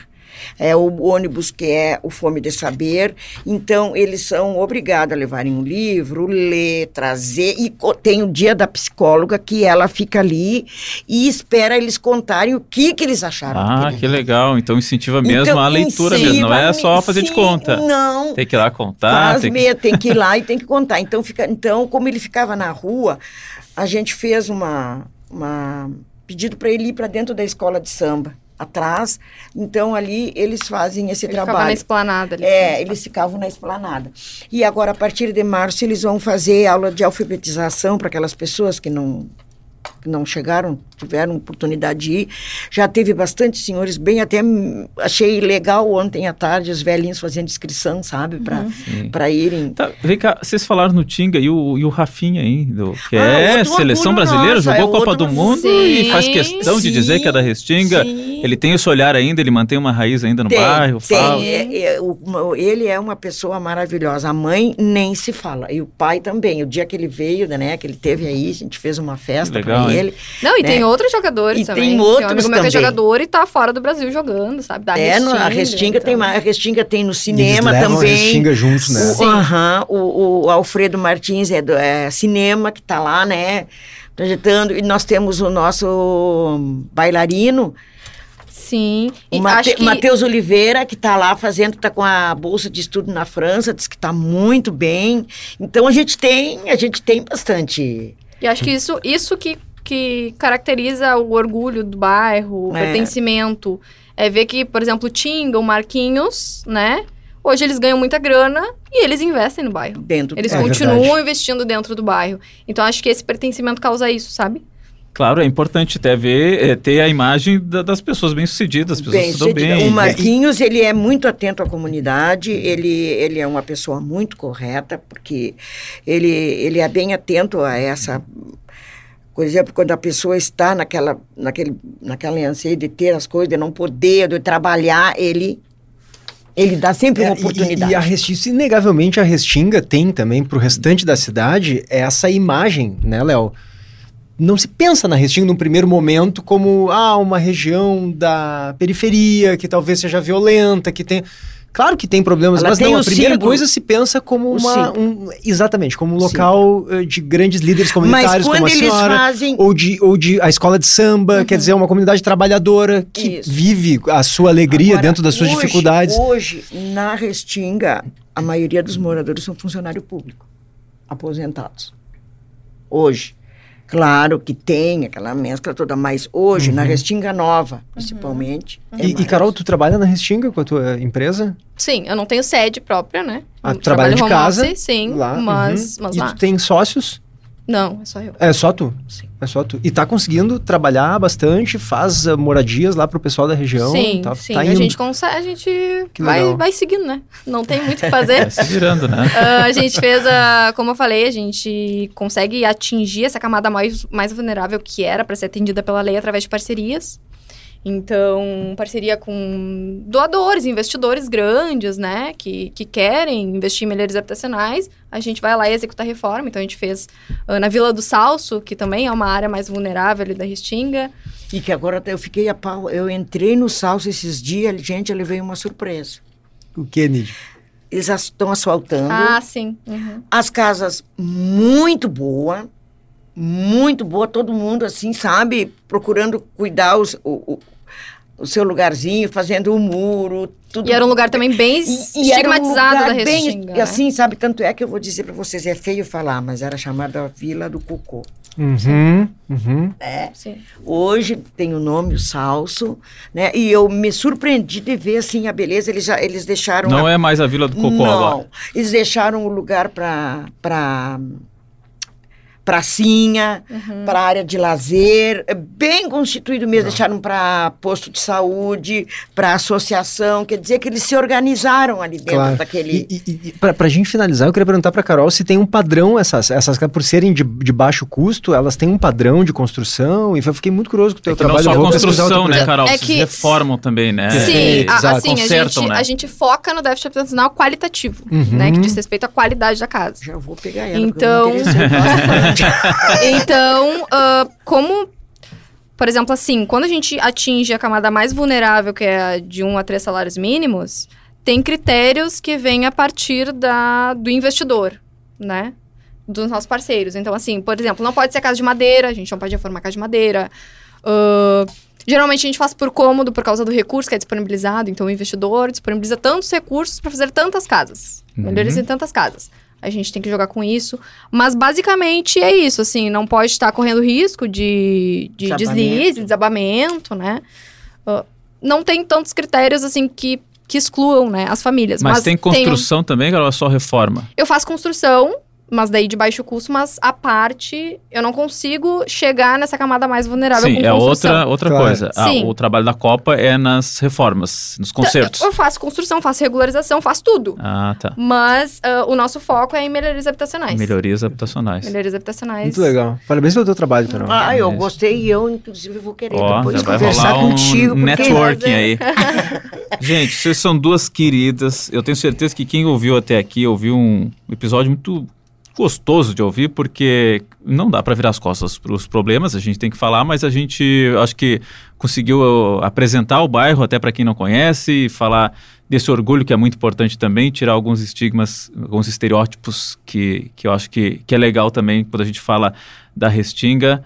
É o ônibus que é o Fome de Saber. Então, eles são obrigados a levarem um livro, ler, trazer. E tem o dia da psicóloga, que ela fica ali e espera eles contarem o que, que eles acharam. Ah, que legal. Então incentiva mesmo então, a leitura mesmo, não é só fazer de sim, conta. Não. Tem que ir lá contar. Faz tem que- tem que ir lá e tem que contar. Então, fica, então como ele ficava na rua, a gente fez uma, uma pedido para ele ir para dentro da escola de samba, atrás. Então, ali eles fazem esse Ele ficava na trabalho. esplanada ali. É, eles ficavam na esplanada. E agora, a partir de março, eles vão fazer aula de alfabetização para aquelas pessoas que não, não chegaram, tiveram oportunidade de ir. Já teve bastante senhores bem, até achei legal ontem à tarde os velhinhos fazendo inscrição, sabe, para Sim. para irem. Tá, vem cá, vocês falaram no Tinga e o, e o Rafinha aí, do, que Ah, é seleção brasileira, nosso, jogou é Copa outro do Mundo orgulho. e faz Sim, questão de dizer que é da Restinga. sim. Ele tem esse olhar ainda, ele mantém uma raiz ainda no Tem, bairro, tem. fala. É, é, o- ele é uma pessoa maravilhosa. A mãe nem se fala. E o pai também. O dia que ele veio, né, que ele teve aí, a gente fez uma festa legal, hein? ele. Não, e né? tem outros jogadores E também. tem um outros amigo meu que é também. jogador e tá fora do Brasil jogando, sabe? Da É, no- a Restinga tem então. mais. A Restinga tem no E eles cinema levam a também. Restinga juntos, né? O, Sim. aham, o, o Alfredo Martins é do é cinema que está lá, né? Projetando. E nós temos o nosso bailarino, Sim. E o Mate, que... Matheus Oliveira, que está lá fazendo, está com a bolsa de estudo na França, diz que está muito bem. Então a gente tem, a gente tem bastante. E acho que isso, isso que, que caracteriza o orgulho do bairro, o É. pertencimento. É ver que, por exemplo, Tinga, o Marquinhos, né? Hoje eles ganham muita grana e eles investem no bairro. Dentro Eles É continuam verdade. investindo dentro do bairro. Então acho que esse pertencimento causa isso, sabe? Claro, é importante até ver, é, ter a imagem da- das pessoas bem-sucedidas, as pessoas Bem, sucedida. bem. O Marquinhos, ele é muito atento à comunidade, ele, ele é uma pessoa muito correta, porque ele, ele é bem atento a essa... Por exemplo, quando a pessoa está naquela, naquele, naquela anseio de ter as coisas, de não poder, de trabalhar, ele, ele dá sempre uma É, e- oportunidade. E, a Restinga, inegavelmente, a Restinga tem também para o restante da cidade essa imagem, né, Léo? Não se pensa na Restinga num primeiro momento como ah, uma região da periferia que talvez seja violenta, que tem. Claro que tem problemas, Ela mas tem não, a primeira símbolo. coisa se pensa como uma. Um, exatamente, como um local eh, de grandes líderes comunitários, como a senhora fazem... ou de, ou de a escola de samba, quer dizer, uma comunidade trabalhadora que Isso. vive a sua alegria Agora, dentro das suas hoje- dificuldades. Hoje, na Restinga, a maioria dos moradores são funcionário público, aposentados. Hoje. Claro que tem aquela mescla toda, mas hoje, na Restinga Nova, principalmente. é E, e. Carol, tu trabalha na Restinga com a tua empresa? Sim, eu não tenho sede própria, né? Ah, tu trabalha de casa, office, sim, lá, mas, uhum. mas e lá. tu tem sócios? Não, é só eu. É só tu? Sim. É só tu. E tá conseguindo trabalhar bastante, faz ah, moradias lá pro pessoal da região. sim, tá, sim. tá a gente consegue, a gente Que vai, legal. vai seguindo, né? Não tem muito o que fazer. Vai se virando, né? Ah, a gente fez a. Como eu falei, a gente consegue atingir essa camada mais, mais vulnerável que era para ser atendida pela lei através de parcerias. Então, parceria com doadores, investidores grandes, né? Que, que querem investir em melhorias habitacionais. A gente vai lá e executa a reforma. Então, a gente fez ah, na Vila do Salso, que também é uma área mais vulnerável ali da Restinga. E que agora eu fiquei a pau. Eu entrei no salso esses dias, gente, eu levei uma surpresa. O que, Nid? Eles estão asfaltando. Ah, sim. Uhum. As casas muito boa, muito boa, todo mundo assim, sabe, procurando cuidar os- o, o, o seu lugarzinho, fazendo o muro, tudo. E era um lugar também bem E- e era um estigmatizado lugar da bem- e né? assim, sabe, tanto é que eu vou dizer para vocês, é feio falar, mas era chamada Vila do Cocô. Uhum, uhum. Sim. Hoje tem o nome, o Salso, né? E eu me surpreendi de ver assim a beleza. Eles já eles deixaram Não a- é mais a Vila do Cocó não, agora. eles deixaram o lugar para para pracinha, Uhum. para área de lazer, é bem constituído mesmo, deixaram para posto de saúde, para associação, quer dizer que eles se organizaram ali dentro Claro. daquele E, e, e pra, pra gente finalizar, eu queria perguntar pra Carol se tem um padrão, essas, essas casas, por serem de, de baixo custo, elas têm um padrão de construção, e eu fiquei muito curioso com o teu É que não trabalho. só construção, né. Carol? É Vocês que- reformam também, né? Sim, É, a- assim, a Consertam, gente, né? a gente foca no déficit habitacional qualitativo, Uhum. né? Que diz respeito à qualidade da casa. já vou pegar ela, Então- Então, ah, como, por exemplo, assim, quando a gente atinge a camada mais vulnerável, que é a de um a três salários mínimos, tem critérios que vêm a partir da, do investidor, né? Dos nossos parceiros. Então, assim, por exemplo, não pode ser casa de madeira, a gente não pode reformar casa de madeira. Ah, geralmente a gente faz por cômodo, por causa do recurso que é disponibilizado. Então, o investidor disponibiliza tantos recursos para fazer tantas casas. Uhum. Melhorias em tantas casas. A gente tem que jogar com isso. Mas basicamente é isso, assim, não pode estar correndo risco de, de Desabamento. deslize, desabamento, né? Ah, não tem tantos critérios, assim, que, que excluam, né, as famílias. Mas, tem um- construção também, Carol? É só reforma? eu faço construção mas daí de baixo custo, mas a parte eu não consigo chegar nessa camada mais vulnerável Sim, com é construção. outra, outra Claro. coisa. Ah, o trabalho da Copa é nas reformas, nos concertos. Eu faço construção, faço regularização, faço tudo. Ah, tá. Mas ah, o nosso foco é em melhorias habitacionais. Melhorias habitacionais. Melhorias habitacionais. Muito legal. Parabéns pelo teu trabalho, Carol. Ah, eu gostei e eu, inclusive, vou querer Ó, depois já vai conversar rolar um contigo. porque- networking aí. Gente, vocês são duas queridas. Eu tenho certeza que quem ouviu até aqui ouviu um episódio muito gostoso de ouvir, porque não dá para virar as costas para os problemas, a gente tem que falar, mas a gente acho que conseguiu uh, apresentar o bairro até para quem não conhece, e falar desse orgulho que é muito importante também, tirar alguns estigmas, alguns estereótipos que, que eu acho que, que é legal também quando a gente fala da Restinga.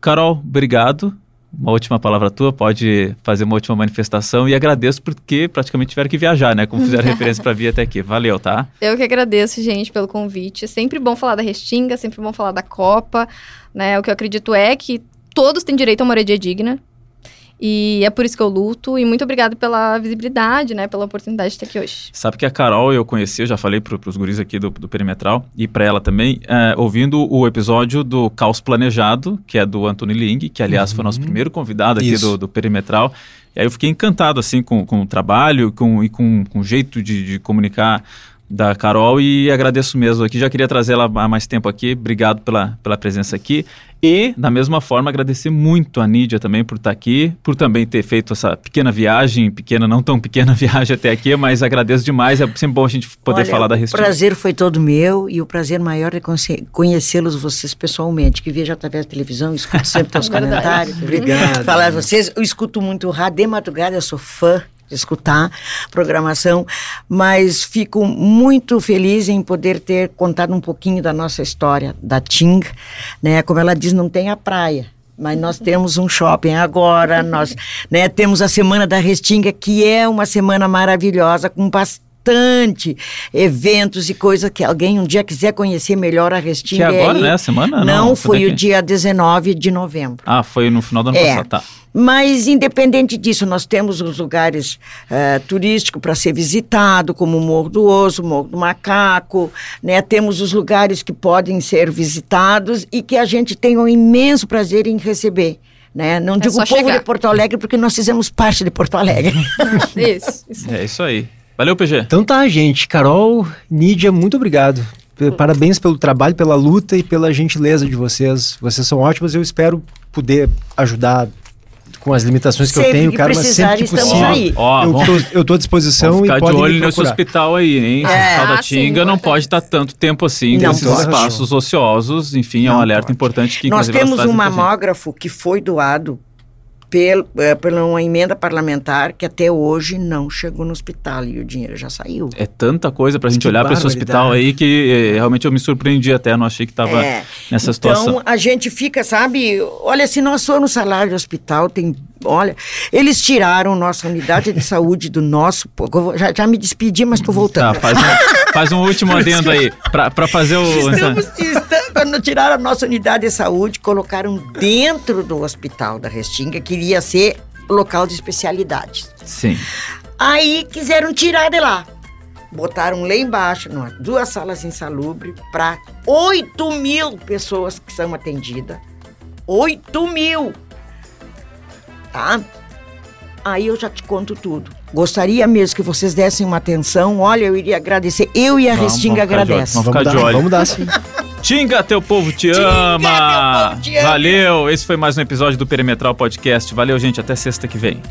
Carol, obrigado. Uma última palavra tua, pode fazer uma última manifestação e agradeço porque praticamente tiveram que viajar, né? Como fizeram referência para vir até aqui. Valeu, tá? Eu que agradeço, gente, pelo convite. Sempre bom falar da Restinga, sempre bom falar da Copa. Né? O que eu acredito é que todos têm direito a uma moradia digna. E é por isso que eu luto. E muito obrigado pela visibilidade, né? Pela oportunidade de estar aqui hoje. Sabe que a Carol eu conheci, eu já falei para os guris aqui do, do Perimetral e para ela também, é, ouvindo o episódio do Caos Planejado, que é do Anthony Ling, que aliás foi nosso primeiro convidado aqui do, do Perimetral. E aí eu fiquei encantado assim com, com o trabalho com, e com, com o jeito de, de comunicar da Carol e agradeço mesmo aqui. Já queria trazer ela há mais tempo aqui. Obrigado pela, pela presença aqui. E, da mesma forma, agradecer muito a Nídia também por estar aqui, por também ter feito essa pequena viagem, pequena, não tão pequena viagem até aqui, mas agradeço demais. É sempre bom a gente poder Olha, falar da O Restinga. prazer foi todo meu e o prazer maior é conhe- conhecê-los vocês pessoalmente, que vejo através da televisão, escuto sempre teus Verdade. comentários. Obrigado. Falar a vocês, eu escuto muito rádio, de madrugada eu sou fã de escutar programação, mas fico muito feliz em poder ter contado um pouquinho da nossa história da Ting, né? Como ela diz, não tem a praia. Mas nós temos um shopping agora, nós né, temos a Semana da Restinga, que é uma semana maravilhosa, com bastante eventos e coisas que alguém um dia quiser conhecer melhor a Que Restinga. é agora, aí- né? A semana? Não, foi foi o dia 19 de novembro. Ah, foi no final do ano É. passado, tá. Mas, independente disso, nós temos os lugares eh, turísticos para ser visitado, como o Morro do Osso, o Morro do Macaco, né? temos os lugares que podem ser visitados e que a gente tem um imenso prazer em receber. Né? Não digo só o povo chegar. de Porto Alegre, porque nós fizemos parte de Porto Alegre. Isso, isso. É isso aí. Valeu, PG. Então tá, gente. Carol, Nídia, muito obrigado. Parabéns pelo trabalho, pela luta e pela gentileza de vocês. Vocês são ótimas. Eu espero poder ajudar com as limitações que eu Sempre tenho, que cara, mas precisar, sempre que possível. aí. Ó, eu, vamos, tô, eu tô à disposição vamos e ficar de podem olho me nesse hospital aí, hein? Esse É. hospital da Ah, sim, Tinga não pode estar tanto tempo assim, Não nesses espaços ociosos. Enfim, é um Não alerta pode. importante que Nós temos um mamógrafo que foi doado pel, eh, pela uma emenda parlamentar que até hoje não chegou no hospital e o dinheiro já saiu. É tanta coisa pra gente Que olhar pra esse hospital aí que eh, realmente eu me surpreendi até, não achei que tava É. nessa situação. Então a gente fica, sabe? Olha, se nós formos salário de hospital, tem. Olha, eles tiraram nossa unidade de saúde do nosso. vou- Já, já me despedi, mas estou Tá, voltando. faz um, faz um último adendo aí, pra fazer o... Estamos, estamos- quando tiraram a nossa unidade de saúde, colocaram dentro do hospital da Restinga, que iria ser local de especialidades. Sim. Aí quiseram tirar de lá. Botaram lá embaixo, numa, duas salas insalubres, para 8 mil pessoas que são atendidas. 8 mil! Tá? Aí eu já te conto tudo. Gostaria mesmo que vocês dessem uma atenção. Olha, eu iria agradecer. Eu e a Vamos, Restinga vamos ficar de olho, agradece. vamos dar, vamos dar sim. Tinga, teu povo te Tinga, ama! teu povo te ama! Valeu! Esse foi mais um episódio do Perimetral Podcast. Valeu, gente. Até sexta que vem.